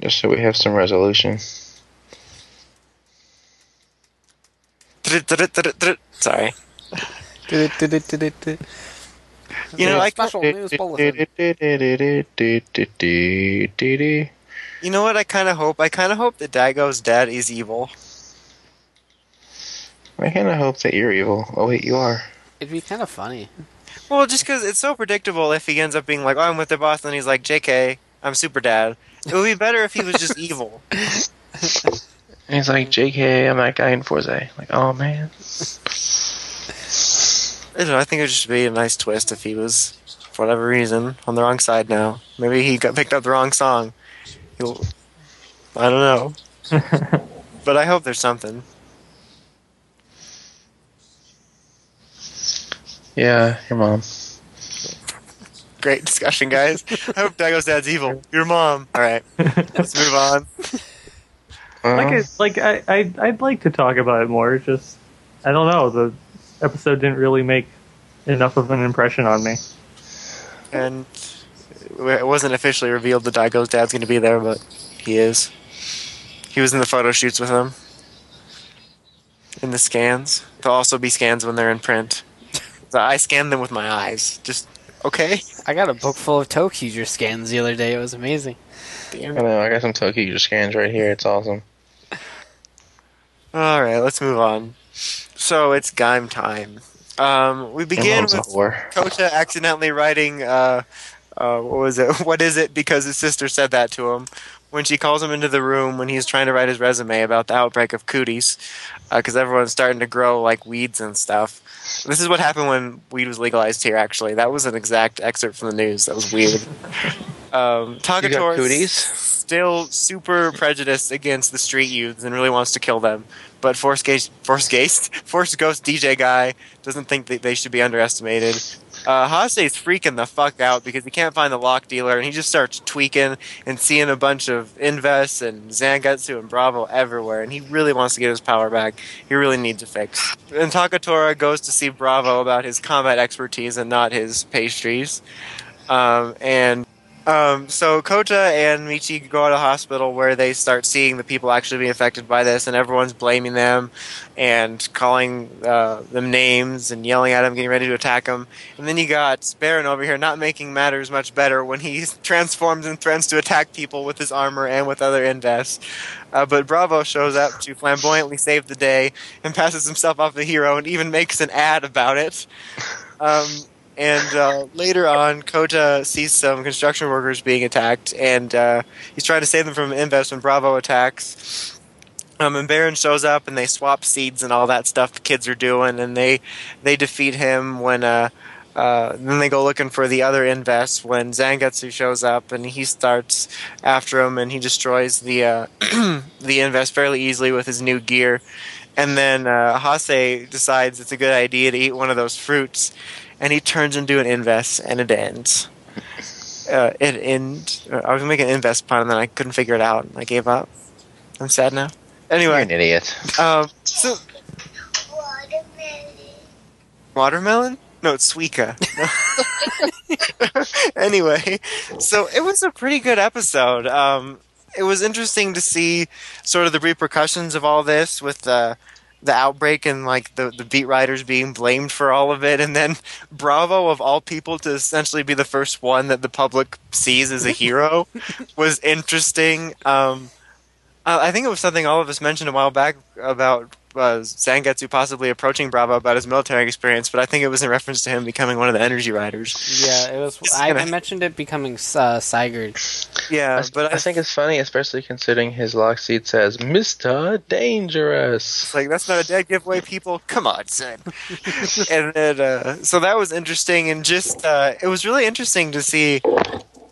Just so we have some resolution. Sorry. You You know, I special news bulletin. [laughs] You know what I kind of hope? I kind of hope that Daigo's dad is evil. I kind of hope that you're evil. Oh wait, you are. It'd be kind of funny. Well, just because it's so predictable if he ends up being like, oh, I'm with the boss, and then he's like, JK, I'm super dad. It would be better if he was just [laughs] evil. And [laughs] he's like, JK, I'm that guy in Forza. Like, oh man. [laughs] I don't know, I think it would just be a nice twist if he was, for whatever reason, on the wrong side now. Maybe he got picked up the wrong song. He'll, I don't know. But I hope there's something. Yeah, your mom. Great discussion, guys. I hope Daigo's dad's evil. Your mom. All right, let's move on. like Uh, I, like I, I I'd like to talk about it more. It's Just I don't know. The episode didn't really make enough of an impression on me. And it wasn't officially revealed that Daigo's dad's going to be there, but he is. He was in the photo shoots with him. In the scans. There'll also be scans when they're in print. So I scanned them with my eyes. Just, okay. I got a book full of ToQger scans the other day. It was amazing. I know, I got some Tokyo scans right here. It's awesome. Alright, let's move on. So it's game time. Um, we begin with whore. Kota accidentally writing uh, uh, what was it? [laughs] What is it? Because his sister said that to him when she calls him into the room when he's trying to write his resume about the outbreak of cooties, because everyone's starting to grow like weeds and stuff. This is what happened when weed was legalized here. Actually, that was an exact excerpt from the news. That was weird. Um, Takatora still super prejudiced against the street youths and really wants to kill them. But Force Ghost, Force Ghost, [laughs] Force Ghost DJ guy doesn't think that they should be underestimated. Uh, Hase's freaking the fuck out because he can't find the lock dealer, and he just starts tweaking and seeing a bunch of Invests and Zangetsu and Bravo everywhere, and he really wants to get his power back. He really needs a fix. And Takatora goes to see Bravo about his combat expertise and not his pastries. Um, and um, so Kota and Michi go to a hospital where they start seeing the people actually being affected by this, and everyone's blaming them and calling uh, them names and yelling at them, getting ready to attack them. And then you got Baron over here not making matters much better when he [laughs] transforms and threatens to attack people with his armor and with other invests. Uh, but Bravo shows up to flamboyantly save the day and [laughs] passes himself off the hero and even makes an ad about it. Um, and uh, later on, Kota sees some construction workers being attacked, and uh, he's trying to save them from invest when Bravo attacks. Um, and Baron shows up, and they swap seeds and all that stuff the kids are doing, and they they defeat him when. Uh, uh, then they go looking for the other invest when Zangetsu shows up, and he starts after him, and he destroys the uh, [clears throat] the invest fairly easily with his new gear. And then uh, Hase decides it's a good idea to eat one of those fruits, and he turns into an invest, and it ends. Uh, it end. uh, I was gonna make an invest pun, and then I couldn't figure it out. I gave up. I'm sad now. You're Anyway, an idiot. um, so watermelon? No, it's Suica. [laughs] anyway, so it was a pretty good episode. Um, it was interesting to see sort of the repercussions of all this with the the outbreak and like the the Beat Riders being blamed for all of it, and then Bravo of all people to essentially be the first one that the public sees as a [laughs] hero was interesting. Um, uh, I think it was something all of us mentioned a while back about uh, Zangetsu possibly approaching Bravo about his military experience, but I think it was in reference to him becoming one of the energy riders. Yeah, it was. I, gonna- I mentioned it becoming uh, Sigurd. Yeah, I, but I, I think it's funny, especially considering his Lockseed says "Mister Dangerous." Like that's not a dead giveaway, people. Come on, son. [laughs] and then, uh, so that was interesting, and just uh, it was really interesting to see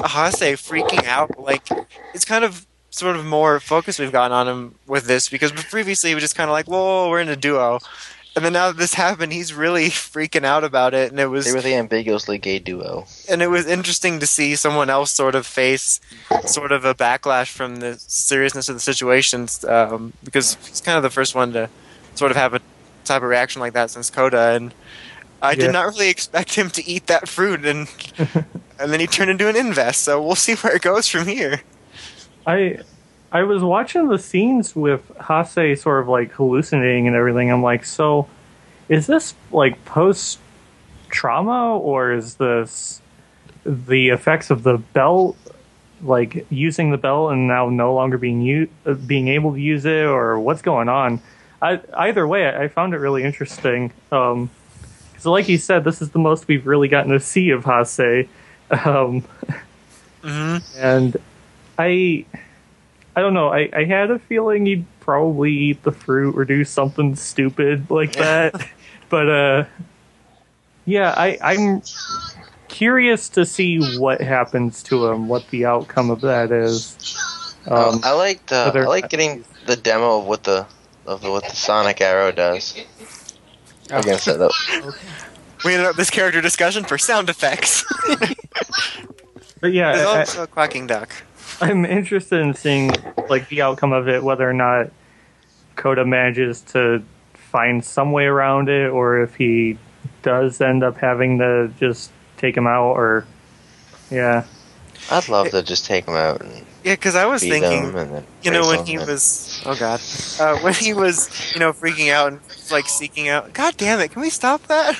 Hase freaking out. Like it's kind of sort of more focus we've gotten on him with this because previously he was just kind of like, "Whoa, we're in a duo," and then now that this [laughs] happened, he's really freaking out about it, and it was They were the ambiguously gay duo. and it was interesting to see someone else sort of face sort of a backlash from the seriousness of the situations um, because he's kind of the first one to sort of have a type of reaction like that since Kota and I Yeah. did not really expect him to eat that fruit and [laughs] and then he turned into an invest so we'll see where it goes from here I I was watching the scenes with Hase sort of like hallucinating and everything. I'm like, so is this like post trauma or is this the effects of the belt like using the belt and now no longer being u- being able to use it or what's going on? I, either way, I, I found it really interesting. Um, so, like you said, this is the most we've really gotten to see of Hase. [laughs] Um, hmm and I I don't know. I, I had a feeling he'd probably eat the fruit or do something stupid like that. [laughs] but uh yeah, I, I'm curious to see what happens to him, what the outcome of that is. Oh, Um, I like the whether- I like getting the demo of what the of what the Sonic Arrow does. I guess that. that- [laughs] we ended up this character discussion for sound effects but yeah, there's I, also a quacking duck I'm interested in seeing like the outcome of it, whether or not Kota manages to find some way around it, or if he does end up having to just take him out, or yeah, I'd love to just take him out and yeah because I was thinking him and you know when he and- was oh god. Uh, when he was you know freaking out and like seeking out god damn it can we stop that?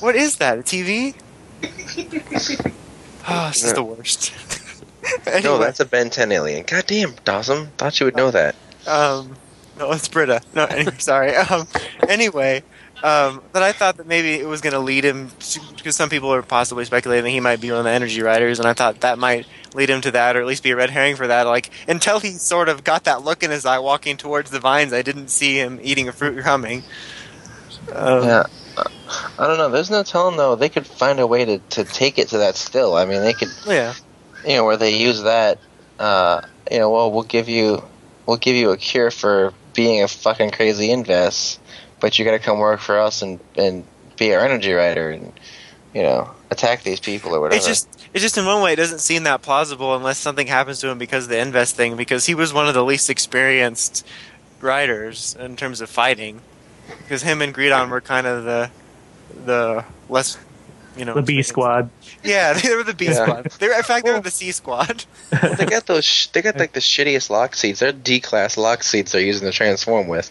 What is that a tv [laughs] oh this is the worst [laughs] anyway, No, that's a Ben 10 alien. God damn, Dawson. Thought you would know that. um no it's britta no [laughs] anyway, sorry um anyway um, but I thought that maybe it was going to lead him because some people are possibly speculating that he might be one of the energy riders, and I thought that might lead him to that, or at least be a red herring for that. Like until he sort of got that look in his eye walking towards the vines, I didn't see him eating a fruit coming. Um, Yeah. I don't know. There's no telling though. They could find a way to, to take it to that still. I mean, they could, yeah, you know, where they use that. Uh, you know, well, we'll give you, we'll give you a cure for being a fucking crazy invest, but you got to come work for us and and be our energy rider and you know attack these people or whatever. It's just it's just in one way it doesn't seem that plausible unless something happens to him because of the invest thing because he was one of the least experienced riders in terms of fighting because him and Gridon were kind of the the less you know the B squad. yeah [laughs] they were the B Yeah. squad they were, in fact they were the C squad Well, [laughs] they got those. Sh- they got like the shittiest Lockseeds. They're D class Lockseeds they're using to transform with.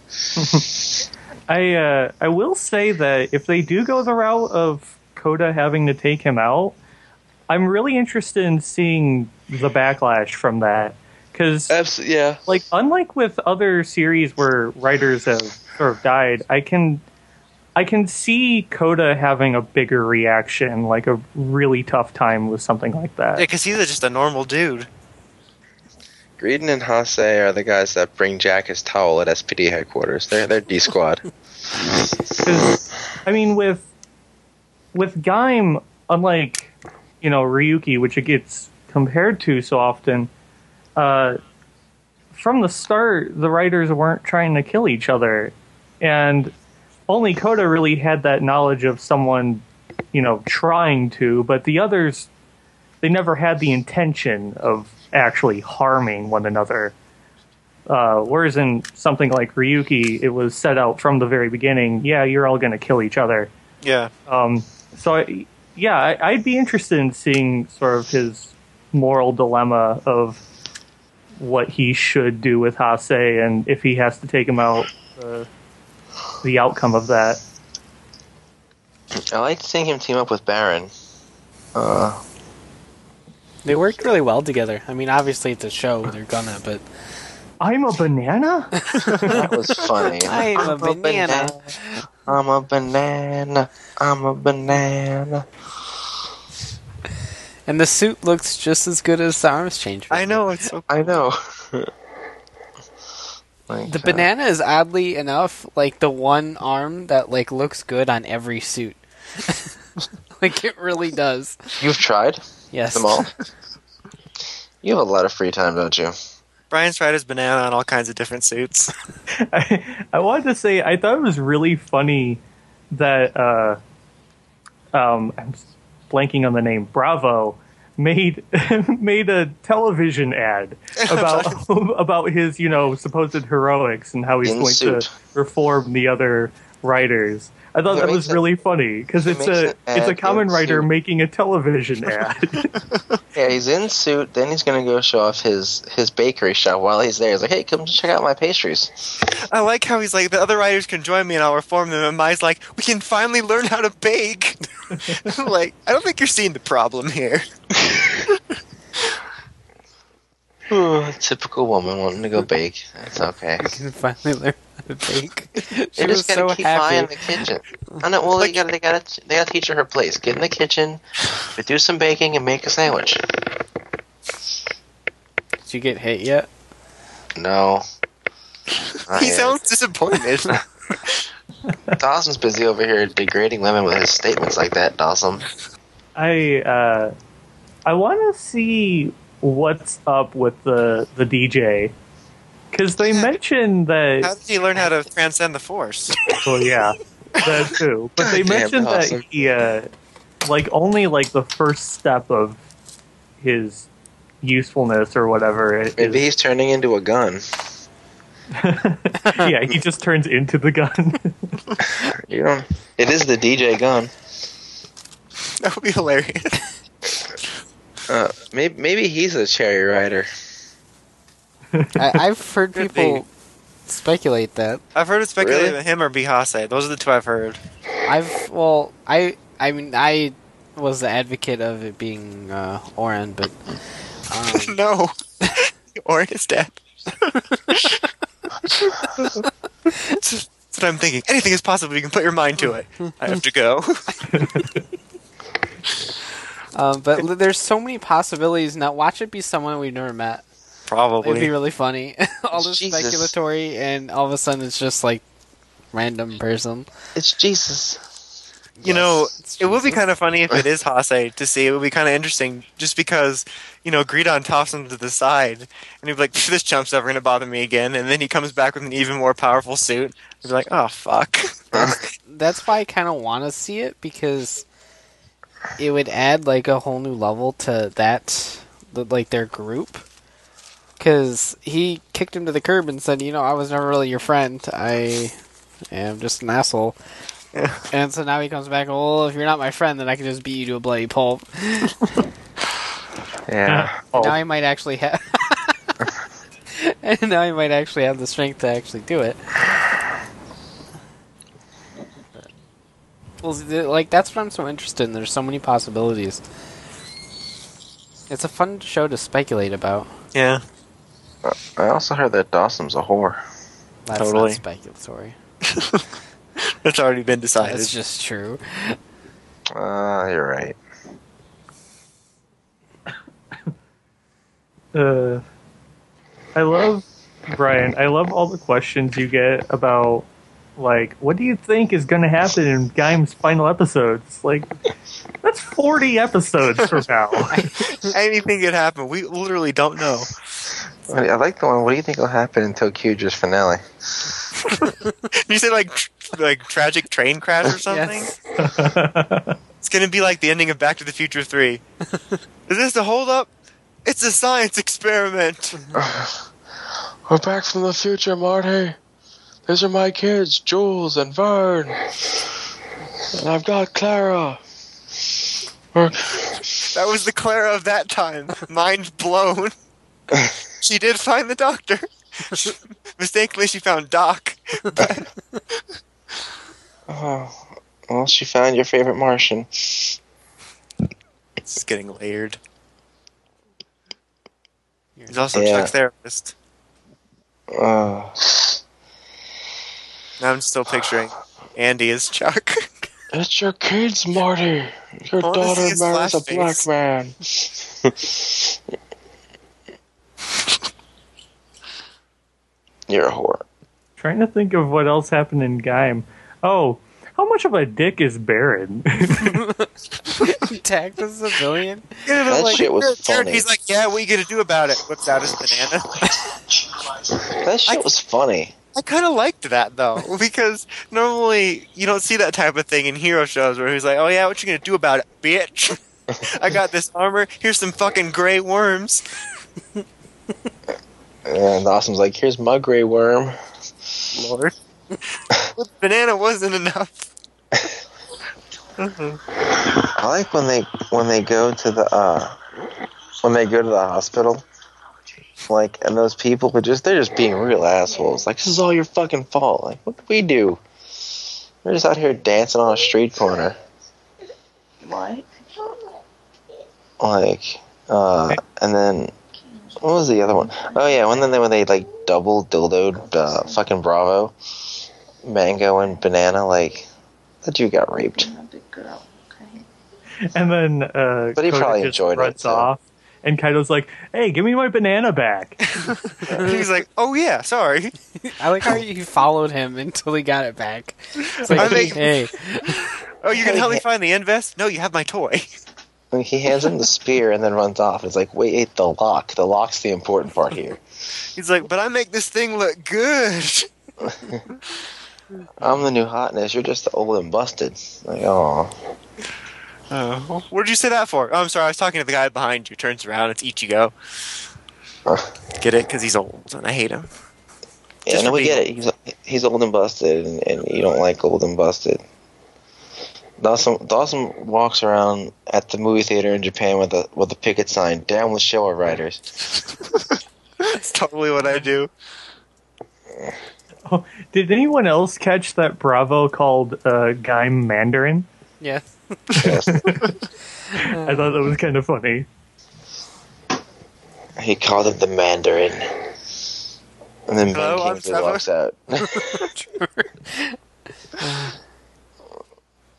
[laughs] I uh, I will say that if they do go the route of Kota having to take him out, I'm really interested in seeing the backlash from that because Absolutely, yeah. like unlike with other series where riders have sort of died, I can I can see Kota having a bigger reaction, like a really tough time with something like that. yeah because he's just a normal dude Gridon and Hase are the guys that bring Jack his towel at SPD headquarters. They're they're D squad. [laughs] I mean, with with Gaim, unlike you know Ryuki, which it gets compared to so often, uh, from the start, the riders weren't trying to kill each other, and only Kota really had that knowledge of someone, you know, trying to, but the others, they never had the intention of actually harming one another. Uh, whereas in something like Ryuki, it was set out from the very beginning. Yeah, you're all going to kill each other. yeah Um, so I, yeah, I, I'd be interested in seeing sort of his moral dilemma of what he should do with Hase and if he has to take him out, uh, the outcome of that. I like seeing him team up with Baron. Uh, They worked really well together. I mean, obviously it's a show; they're gonna, but I'm a banana. [laughs] that was funny. I'm a banana. I'm a banana. I'm a banana. And the suit looks just as good as the arms change. I know it's so. I know. [laughs] [laughs] Like, The uh, banana is oddly enough like the one arm that like looks good on every suit. [laughs] like it really does. You've tried Yes. them all. [laughs] you have a lot of free time, don't you? Brian's tried his banana on all kinds of different suits. [laughs] I, I wanted to say I thought it was really funny that uh, um, I'm blanking on the name. Bravo made [laughs] made a television ad [laughs] about [laughs] about his you know supposed heroics and how he's In going suit. to reform the other riders. I thought He that makes was a- really funny because it's a it's a common writer suit. making a television [laughs] ad. Yeah, he's in suit. Then he's gonna go show off his his bakery shop. While he's there, he's like, "Hey, come check out my pastries." I like how he's like the other writers can join me and I'll reform them. And Mai's like, we can finally learn how to bake. [laughs] like, I don't think you're seeing the problem here. [laughs] Ooh, typical woman wanting to go bake. It's okay. We can finally learn how [laughs] to bake. [laughs] she They was just gotta so keep Maya in happy. the kitchen. I know. Well, they gotta, they gotta, they gotta teach her her place. Get in the kitchen, do some baking, and make a sandwich. Did you get hit yet? No. Not he yet. sounds disappointed. [laughs] Dawson's busy over here degrading women with his statements like that. Dawson. I uh, I want to see what's up with the the DJ because they mentioned that. how did he learn how to transcend the force? [laughs] Well, yeah, that too. But they [laughs] mentioned Dawson. that he, uh, like, only like the first step of his usefulness or whatever. Is, Maybe he's turning into a gun. [laughs] yeah, he just turns into the gun. You don't. It is the DJ gun. That would be hilarious. Uh, maybe maybe he's a cherry rider. [laughs] I, I've heard Could people speculate that. I've heard it speculated Really? that him or Bihase. Those are the two I've heard. I've well, I I mean I was the advocate of it being uh, Oren, but um, [laughs] no. [laughs] or his dad. That's what I'm thinking. Anything is possible. You can put your mind to it. I have to go. um, but there's so many possibilities. Now watch it be someone we've never met. It'd be really funny. [laughs] all this Jesus. speculatory, and all of a sudden it's just like random person. It's Jesus. You know, it would be kind of funny if it [laughs] is Hase to see. It would be kind of interesting just because, you know, Gridon tossed him to the side and he'd be like, this chump's never going to bother me again. And then he comes back with an even more powerful suit. He'd be like, oh, fuck. [laughs] That's why I kind of want to see it because it would add like a whole new level to that, like their group. Because he kicked him to the curb and said, "You know, I was never really your friend. I am just an asshole." Yeah. [laughs] And so now he comes back. Well, if you're not my friend, then I can just beat you to a bloody pulp. Yeah. oh, Now he might actually have. and [laughs] now he might actually have the strength to actually do it. Well, like that's what I'm so interested in. There's so many possibilities. It's a fun show to speculate about. yeah. I also heard that Dawson's a whore. That's Totally. not speculatory. [laughs] That's already been decided. That's just true. Uh, you're right. uh, I love Brian. I love all the questions you get about like what do you think is going to happen in Gaim's final episodes? Like that's forty episodes from now. [laughs] Anything could happen. We literally don't know. I like the one. What do you think will happen in Tokyo's finale? [laughs] you say like tr- like tragic train crash or [laughs] something? Yes. [laughs] It's gonna be like the ending of Back to the Future Three. Is this a hold up? It's a science experiment. [sighs] We're back from the future, Marty. These are my kids, Jules and Vern. And I've got Clara. We're- That was the Clara of that time. Mind blown. [laughs] She did find the doctor. [laughs] Mistakenly, she found Doc. [laughs] Oh, well, she found your favorite Martian. It's getting layered. He's also Yeah. Chuck's therapist. Uh, Now I'm still picturing Andy as Chuck. It's your kids, Marty. Your daughter marries a black man. You're a whore. Trying to think of what else happened in Gaim. Oh, how much of a dick is Baron? [laughs] Attacked a civilian. That shit was funny. He's like, yeah, what are you gonna do about it? Whips out his banana. That shit was funny. I kind of liked that though, [laughs] because normally you don't see that type of thing in hero shows where he's like, "Oh yeah, what you gonna do about it, bitch? [laughs] I got this armor. Here's some fucking gray worms." And Awesome's like, here's my gray worm. Lord, [laughs] banana wasn't enough. I like when they when they go to the uh when they go to the hospital. Like and those people are just they're just being real assholes. Like this is all your fucking fault. Like what did we do? We're just out here dancing on a street corner. What? Like uh and then what was the other one? Oh yeah, when then they when they like double dildoed uh, fucking Bravo, Mango and Banana, like that dude got raped. I'm a big girl. Okay. and then uh, But he Kota probably just enjoyed it, runs off. And Kaito's like, "Hey, give me my banana back." [laughs] he's like, "Oh yeah, sorry." I like how he followed him until he got it back. [laughs] It's I like, think- hey, [laughs] Oh, you're gonna help me find the invest? No, you have my toy. He hands him the spear and then runs off. It's like, wait, the lock. The lock's the important part here. He's like, "But I make this thing look good." [laughs] I'm the new hotness. You're just the old and busted. Like, oh, what did you say that for? Oh, I'm sorry. I was talking to the guy behind you. Turns around. It's Ichigo. Get it? Because he's old and I hate him. yeah, Just no, we being get it. He's he's old and busted, and, and you don't like old and busted. Dawson Dawson walks around at the movie theater in Japan with a with a picket sign down with Showa Riders." That's totally what I do. Did anyone else catch that Bravo called uh, Gaim Mandarin? yes. Yes. [laughs] I thought that was kind of funny. he called him the Mandarin. And then Hello, Ben I'm Kingsley walks out. [laughs] [laughs]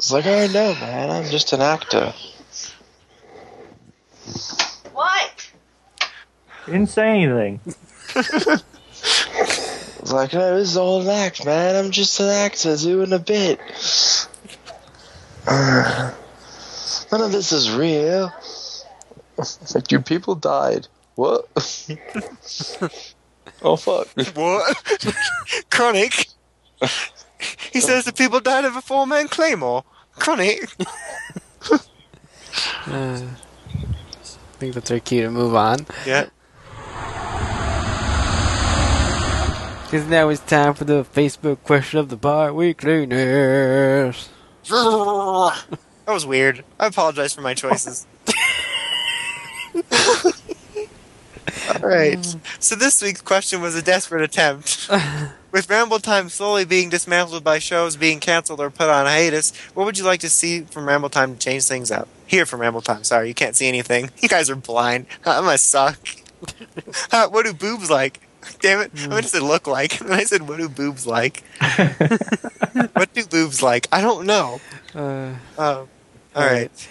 it's like, I know, man. I'm just an actor. What? Didn't say anything. It's like, no, this is all an act, man. I'm just an actor doing a bit. Uh, [sighs] none of this is real. Like, [laughs] you people died. What? [laughs] oh, fuck. What? [laughs] Chronic. He says the people died of a four man claymore. Chronic. [laughs] [laughs] Uh, I think that's our cue to move on. Yeah. Because now it's time for the Facebook question of the bi-weekliness. That was weird. I apologize for my choices. [laughs] Alright. So this week's question was a desperate attempt. [laughs] With Ramble Time slowly being dismantled by shows being canceled or put on hiatus, what would you like to see from Ramble Time to change things up? Here from Ramble Time. Sorry, you can't see anything. [laughs] You guys are blind. I must suck. [laughs] Uh, what do boobs like? Damn it. I meant to say look like. And I said, what do boobs like? what do boobs like? I don't know. Uh, Oh. Alright.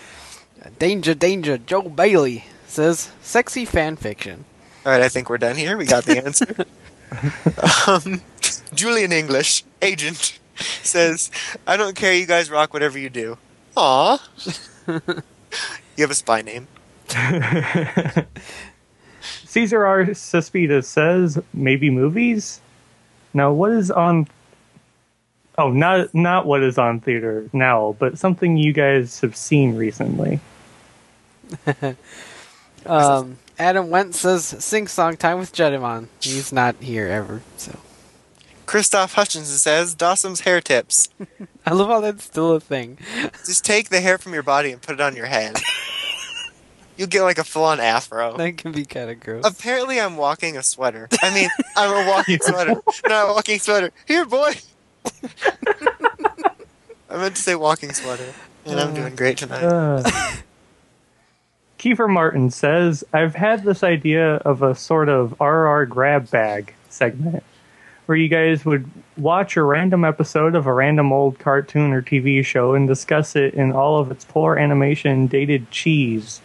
danger, danger, Joe Bailey says, sexy fan fiction. All right, I think we're done here. We got the answer. [laughs] um, Julian English, agent, says, I don't care, you guys rock whatever you do. Aw. [laughs] you have a spy name. [laughs] Caesar R. Suspita says maybe movies. Now, what is on? Oh, not not what is on theater now, but something you guys have seen recently. Um, Adam Wentz says, sing song time with Jedimon. He's not here ever, so. Christoph Hutchinson says, Dawson's hair tips. [laughs] I love how that's still a thing. [laughs] Just take the hair from your body and put it on your head. [laughs] You'll get like a full on afro. That can be kind of gross. Apparently, I'm walking a sweater. I mean, I'm a walking sweater. Not a walking sweater. Here, boy. I meant to say walking sweater, and I'm uh. doing great tonight. Uh. Kiefer Martin says, I've had this idea of a sort of RR grab bag segment where you guys would watch a random episode of a random old cartoon or TV show and discuss it in all of its poor animation and dated cheese.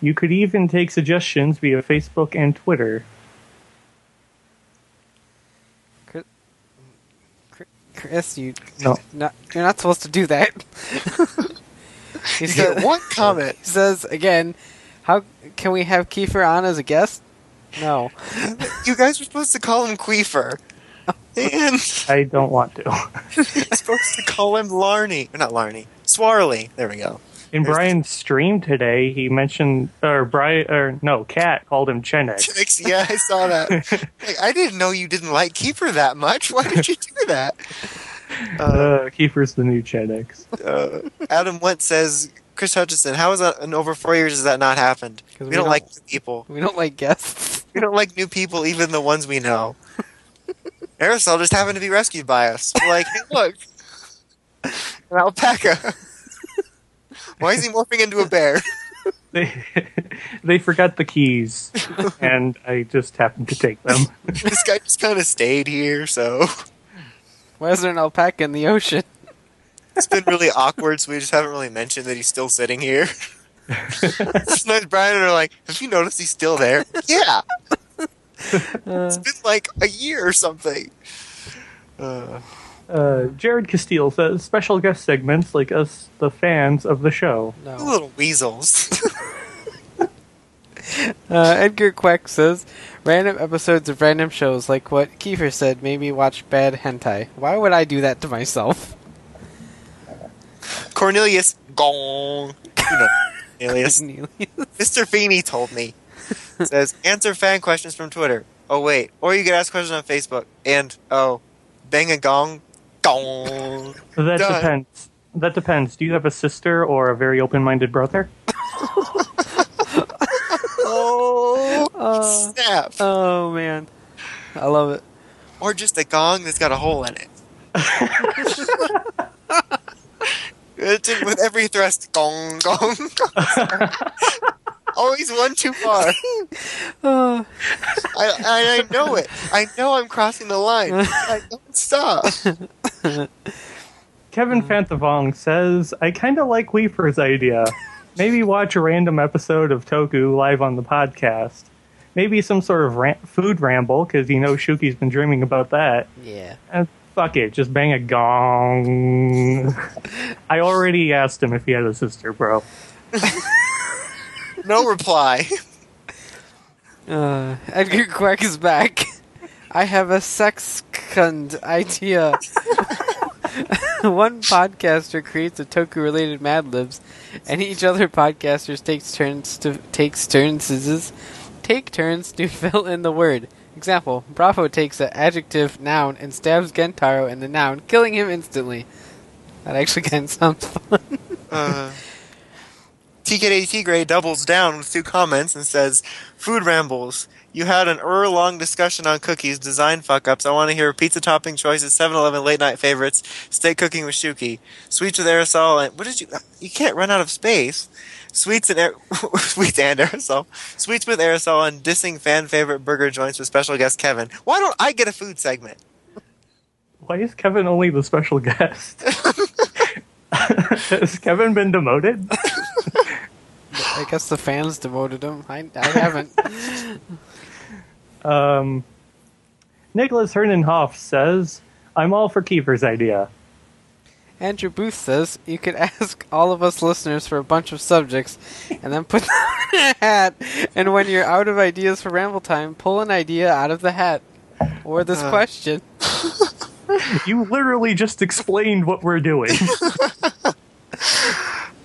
You could even take suggestions via Facebook and Twitter. Chris, you No. not, you're not supposed to do that. [laughs] he, You said, get one [laughs] comment. he says again, how can we have Kiefer on as a guest? No. [laughs] You guys were supposed to call him Queefer. And [laughs] I don't want to. you're supposed to call him Larney. Or not Larney. Swarley. There we go. In There's the- Brian's stream today, he mentioned, or Brian, or no, Cat called him Chenex. yeah, I saw that. Like, I didn't know you didn't like Keeper that much. Why did you do that? Uh, Uh, Kiefer's the new Chenex. uh, Adam Went says, Chris Hutchinson, how is that in over four years has that not happened? We, don't, like people. we don't like guests. [laughs] We don't like new people, even the ones we know. [laughs] Aerosol just happened to be rescued by us. We're like, hey, look, [laughs] an alpaca. Why is he morphing into a bear? They they forgot the keys, and I just happened to take them. this guy just kind of stayed here, so Why is there an alpaca in the ocean? it's been really awkward. So we just haven't really mentioned that he's still sitting here. Sometimes Brian and I are like, "Have you noticed he's still there?" Yeah, Uh, it's been like a year or something. Uh, Uh, Jared Castile says special guest segments like us, the fans of the show. no. little weasels. [laughs] Uh, Edgar Queck says, random episodes of random shows, like what Kiefer said, made me watch bad hentai. Why would I do that to myself? Cornelius, gong. You know, [laughs] Cornelius. Mr. Feeney told me. [laughs] Says, answer fan questions from Twitter. Oh, wait. Or you could ask questions on Facebook. And, oh, bang a gong. Gong. That Done. depends. That depends. Do you have a sister or a very open-minded brother? [laughs] Oh, Uh, [laughs] snap. oh man, I love it. Or just a gong that's got a hole in it. With every thrust, gong, gong, gong. [laughs] Always one too far. Uh, [laughs] I, I, I know it. I know I'm crossing the line. I don't stop. Kevin Hmm. Fantavong says, I kind of like Weeper's idea. Maybe watch a random episode of Toku live on the podcast. Maybe some sort of ran- food ramble, because you know Shuki's been dreaming about that. yeah. And fuck it, just bang a gong. [laughs] I already asked him if he had a sister, bro. [laughs] No reply. [laughs] Uh, Edgar Quack is back. I have a sexcund idea. [laughs] One podcaster creates a Toku related Mad Libs, and each other podcasters takes turns to takes turns take turns to [laughs] fill in the word. Example: Bravo takes an adjective noun and stabs Gentaro in the noun, killing him instantly. That actually [laughs] kind of sounds fun. Uh, TKAT Gray doubles down with two comments and says, Food rambles. You had an hour long discussion on cookies, design fuck ups. I want to hear pizza topping choices, 7 Eleven late night favorites, steak cooking with Shuki, sweets with aerosol, and what did you. You can't run out of space. Sweets and air, [laughs] sweets and aerosol. Sweets with aerosol and dissing fan favorite burger joints with special guest Kevin. Why don't I get a food segment? Why is Kevin only the special guest? [laughs] Has Kevin been demoted? [laughs] I guess the fans demoted him. I, I haven't. Um, Nicholas Hernenhoff says, I'm all for Kiefer's idea. Andrew Booth says you could [laughs] ask all of us listeners for a bunch of subjects and then put [laughs] them in a hat. And when you're out of ideas for ramble time, pull an idea out of the hat. Or this Uh. question. [laughs] You literally just explained what we're doing.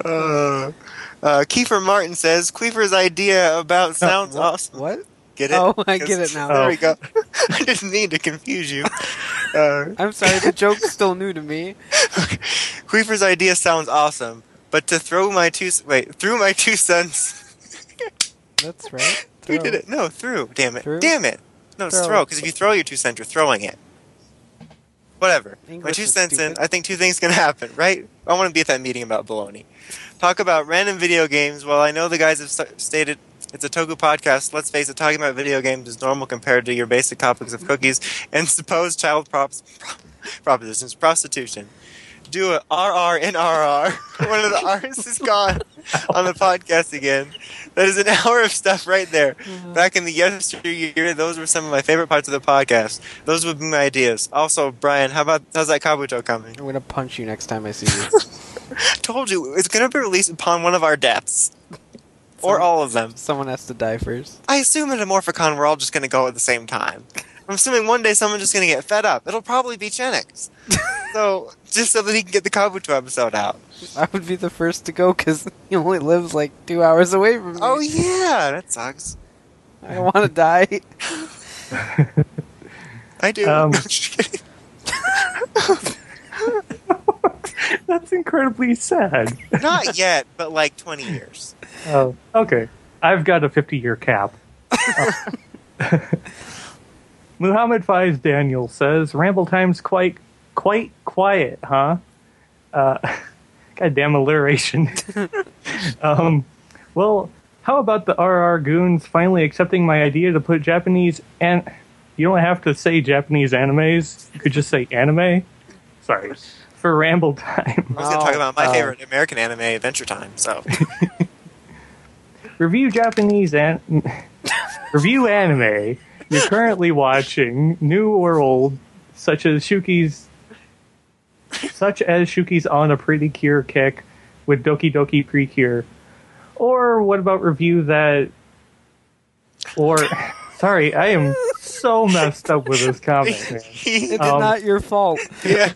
Uh, uh, Kiefer Martin says, Queefer's idea about sounds awesome. What? Get it? Oh, [laughs] I get it now. There Oh. we go. [laughs] I didn't mean to confuse you. [laughs] Uh, I'm sorry, the joke's still new to me. Queefer's idea sounds awesome, but to throw my two wait through my two cents. That's right. Who Throw. did it? No, through. Damn it. Through? Damn it. No, it's Throw. throw. Because if you throw your two cents, you're throwing it. Whatever. my two cents in. I think two things can happen, right? I want to be at that meeting about baloney. Talk about random video games. Well, I know the guys have st- stated It's a Toku podcast. Let's face it, talking about video games is normal compared to your basic topics of cookies [laughs] and supposed child props, [laughs] propositions, prostitution. Do a RR in RR. One of the R's is gone [laughs] on the podcast again. That is an hour of stuff right there. Back in the yesteryear, those were some of my favorite parts of the podcast. Those would be my ideas. Also, Brian, how about how's that Kabuto coming? I'm gonna punch you next time I see you. Told you it's going to be released upon one of our deaths, or Some- all of them. Someone has to die first. I assume at a Morphicon we're all just going to go at the same time. I'm assuming one day someone's just going to get fed up. It'll probably be Chenix. [laughs] so just so that he can get the Kabuto episode out. I would be the first to go because he only lives like two hours away from me. Oh yeah, that sucks. I don't want to die. [laughs] I do. Um, [laughs] Just kidding. [laughs] That's incredibly sad. [laughs] Not yet, but like 20 years. Oh, okay. I've got a 50 year cap. [laughs] Muhammad Faiz Daniel says, Ramble time's quite, quite quiet, huh? Uh, goddamn alliteration. um, well, how about the RR goons finally accepting my idea to put Japanese and you don't have to say Japanese animes. You could just say anime. Sorry. For Ramble time. I was going to talk about my Oh. favorite American anime, Adventure Time. So [laughs] review Japanese an- [laughs] review anime you're currently watching, new or old, such as Shuki's such as Shuki's on a pretty cure kick with Doki Doki Precure. Or what about review that or [laughs] sorry, I am so messed up with this comment, man. It's Um, not your fault. yeah.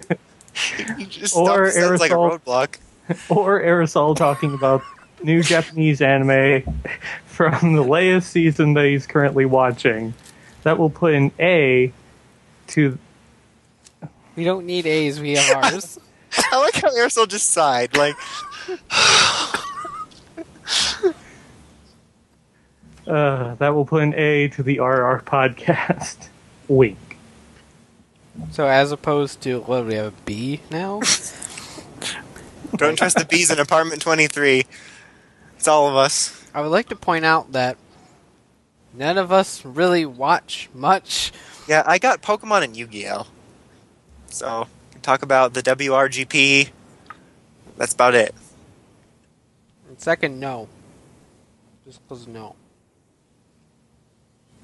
[laughs] You just Or stop sounds like a aerosol- roadblock. [laughs] or Aerosol talking about new Japanese anime [laughs] from the latest season that he's currently watching. That will put an A to We don't need A's. We have ours. I like how Aerosol just sighed. Like, [sighs] uh, that will put an A to the RR podcast. Wink. So as opposed to what do we have a B now? [laughs] don't trust the bees in apartment 23. It's all of us. I would like to point out that none of us really watch much. Yeah, I got Pokemon and Yu Gi Oh! So, talk about the WRGP. That's about it. And second, no. Just because no.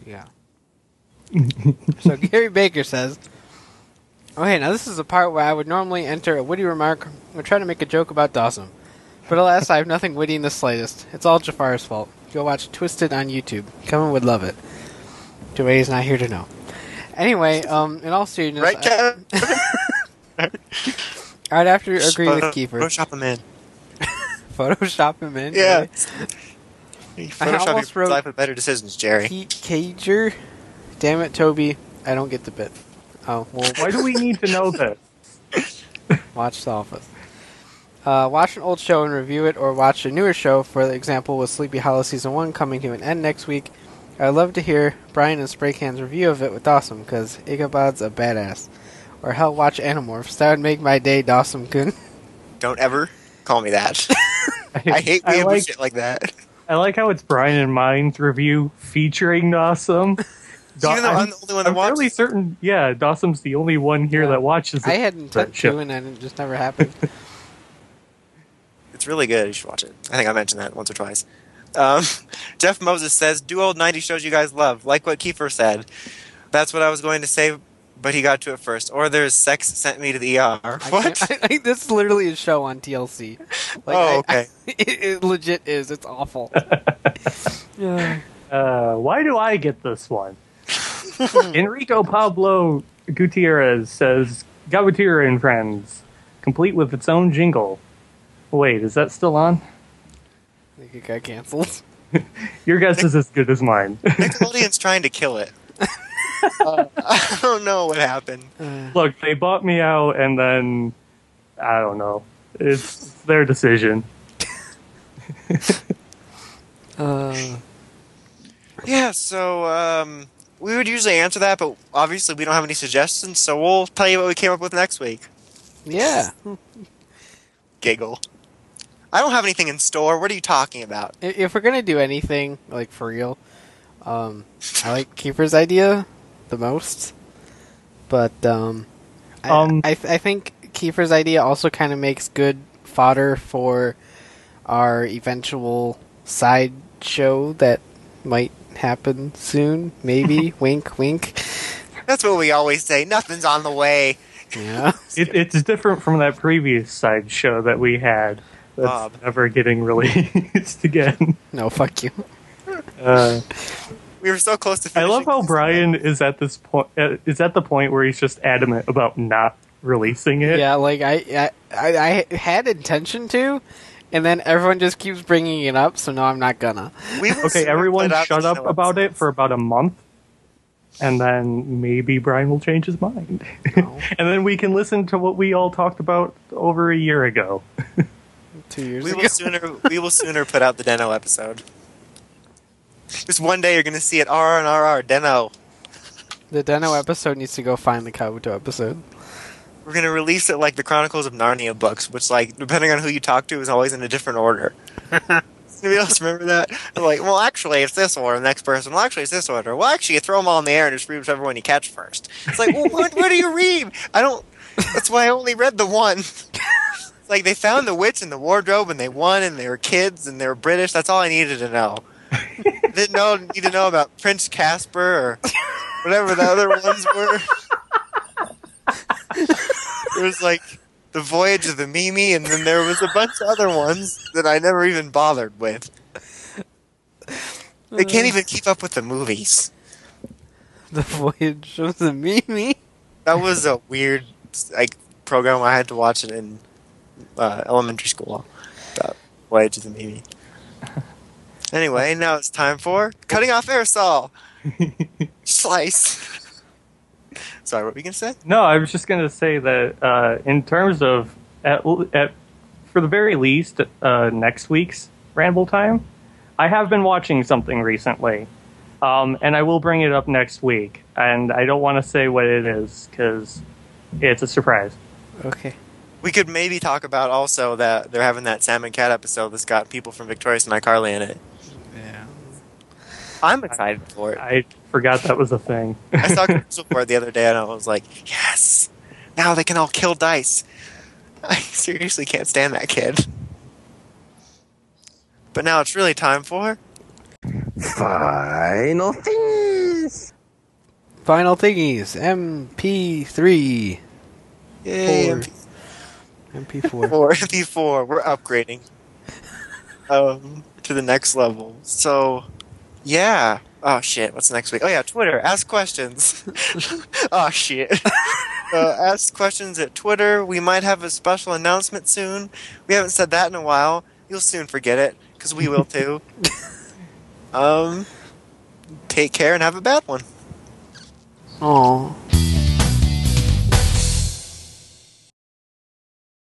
Yeah. [laughs] so Gary Baker says, "Okay, now this is the part where I would normally enter a witty remark or try to make a joke about Dawson, but alas, I have nothing witty in the slightest. It's all Jafar's fault. Go watch Twisted on YouTube. Kevin would love it. Joey's not here to know. Anyway, um, in all seriousness, Right, I, Kevin? [laughs] [laughs] I'd have to agree with Kiefer. Photoshop him in. [laughs] Photoshop him in. Yeah. really. Photoshop almost your wrote- life with better decisions, Jerry. Cager. Damn it, Tobey. I don't get the bit. Oh, well, Why do we need to know [laughs] this? watch The Office. Uh, watch an old show and review it, or watch a newer show. For example, with Sleepy Hollow Season 1 coming to an end next week. I'd love to hear Brian and Spraycan's review of it with Dawson, because Ichabod's a badass. Or hell, watch Animorphs. That would make my day, Dawson kun. Don't ever call me that. [laughs] I hate I weird like, shit like that. I like how it's Brian and mine's review featuring Dawson. [laughs] Da- Even though I'm the only one that I'm fairly certain, yeah, Dawson's the only one here Yeah. that watches I had intent That show. to, and it just never happened. [laughs] It's really good. You should watch it. I think I mentioned that once or twice. Um, [laughs] Jeff Moses says, "Do old '90s shows you guys love, like what Kiefer said." That's what I was going to say, but he got to it first. Or there's sex sent me to the ER. I What? can't- [laughs] I, I, this is literally a show on TLC. Like, Oh, I- okay. it, it legit is. It's awful. yeah. Uh, why do I get this one? [laughs] Enrico Pablo Gutierrez says, Gabutir and Friends, complete with its own jingle. Wait, is that still on? I think it got canceled. [laughs] Your guess is as good as mine. [laughs] Nickelodeon's trying to kill it. Uh, I don't know what happened. Uh, Look, they bought me out, and then I don't know. It's their decision. uh, Yeah, so um, we would usually answer that, but obviously we don't have any suggestions, so we'll tell you what we came up with next week. yeah. [laughs] Giggle. I don't have anything in store. What are you talking about? If we're gonna do anything like for real, um, I like Kiefer's idea the most. But um, I, Um, I, th- I think Kiefer's idea also kind of makes good fodder for our eventual side show that might happen soon. Maybe [laughs] wink, wink. That's what we always say. Nothing's on the way. Yeah. [laughs] It, it's different from that previous side show that we had. That's Bob. never getting released [laughs] again. No, fuck you. Uh, We were so close to I love how this. Brian is at this point. Uh, is at the point where he's just adamant about not releasing it. Yeah, like I, I, I, I had intention to, and then everyone just keeps bringing it up, so no, I'm not gonna. We [laughs] Okay, everyone put shut up about it for about a month, and then maybe Brian will change his mind, [laughs] and then we can listen to what we all talked about over a year ago. Two years We ago. will sooner. We will sooner put out the Den-O episode. Just one day, you're going to see it. R and R R Den-O. The Den-O episode needs to go find the Kabuto episode. We're going to release it like the Chronicles of Narnia books, which, like, depending on who you talk to, is always in a different order. [laughs] Anybody else remember that? They're like, well, actually, it's this order. The next person, well, actually, it's this order. Well, actually, you throw them all in the air and just read whichever one you catch first. It's like, well, where, where do you read? I don't. That's why I only read the one. It's [laughs] like they found the witch in the wardrobe and they won and they were kids and they were British. That's all I needed to know. [laughs] Didn't know need to know about Prince Casper or whatever the other ones were. There was like the Voyage of the Mimi, and then there was a bunch of other ones that I never even bothered with. They can't even keep up with the movies. The voyage of the Mimi. That was a weird like program I had to watch it in uh, elementary school. The Voyage of the Mimi. Anyway, now it's time for cutting off aerosol. [laughs] Slice. Sorry, what were we gonna say? No, I was just going to say that uh, in terms of at, at for the very least uh, next week's ramble time, I have been watching something recently, um, and I will bring it up next week. And I don't want to say what it is because it's a surprise. Okay. We could maybe talk about also that they're having that Sam and Cat episode that's got people from Victorious and iCarly in it. Yeah. I'm excited for it. I forgot that was a thing. I saw a commercial for it the other day and I was like, yes! Now they can all kill dice. I seriously can't stand that kid. But now it's really time for. Final things. Final thingies. MP3. Yay, Four. MP4. MP4. MP4. We're upgrading um, to the next level. So, yeah. Oh, shit. What's next week? Oh, yeah, Twitter. Ask questions. [laughs] oh, shit. [laughs] uh, ask questions at Twitter. We might have a special announcement soon. We haven't said that in a while. You'll soon forget it, because we will too. [laughs] um, take care and have a bad one. Aw.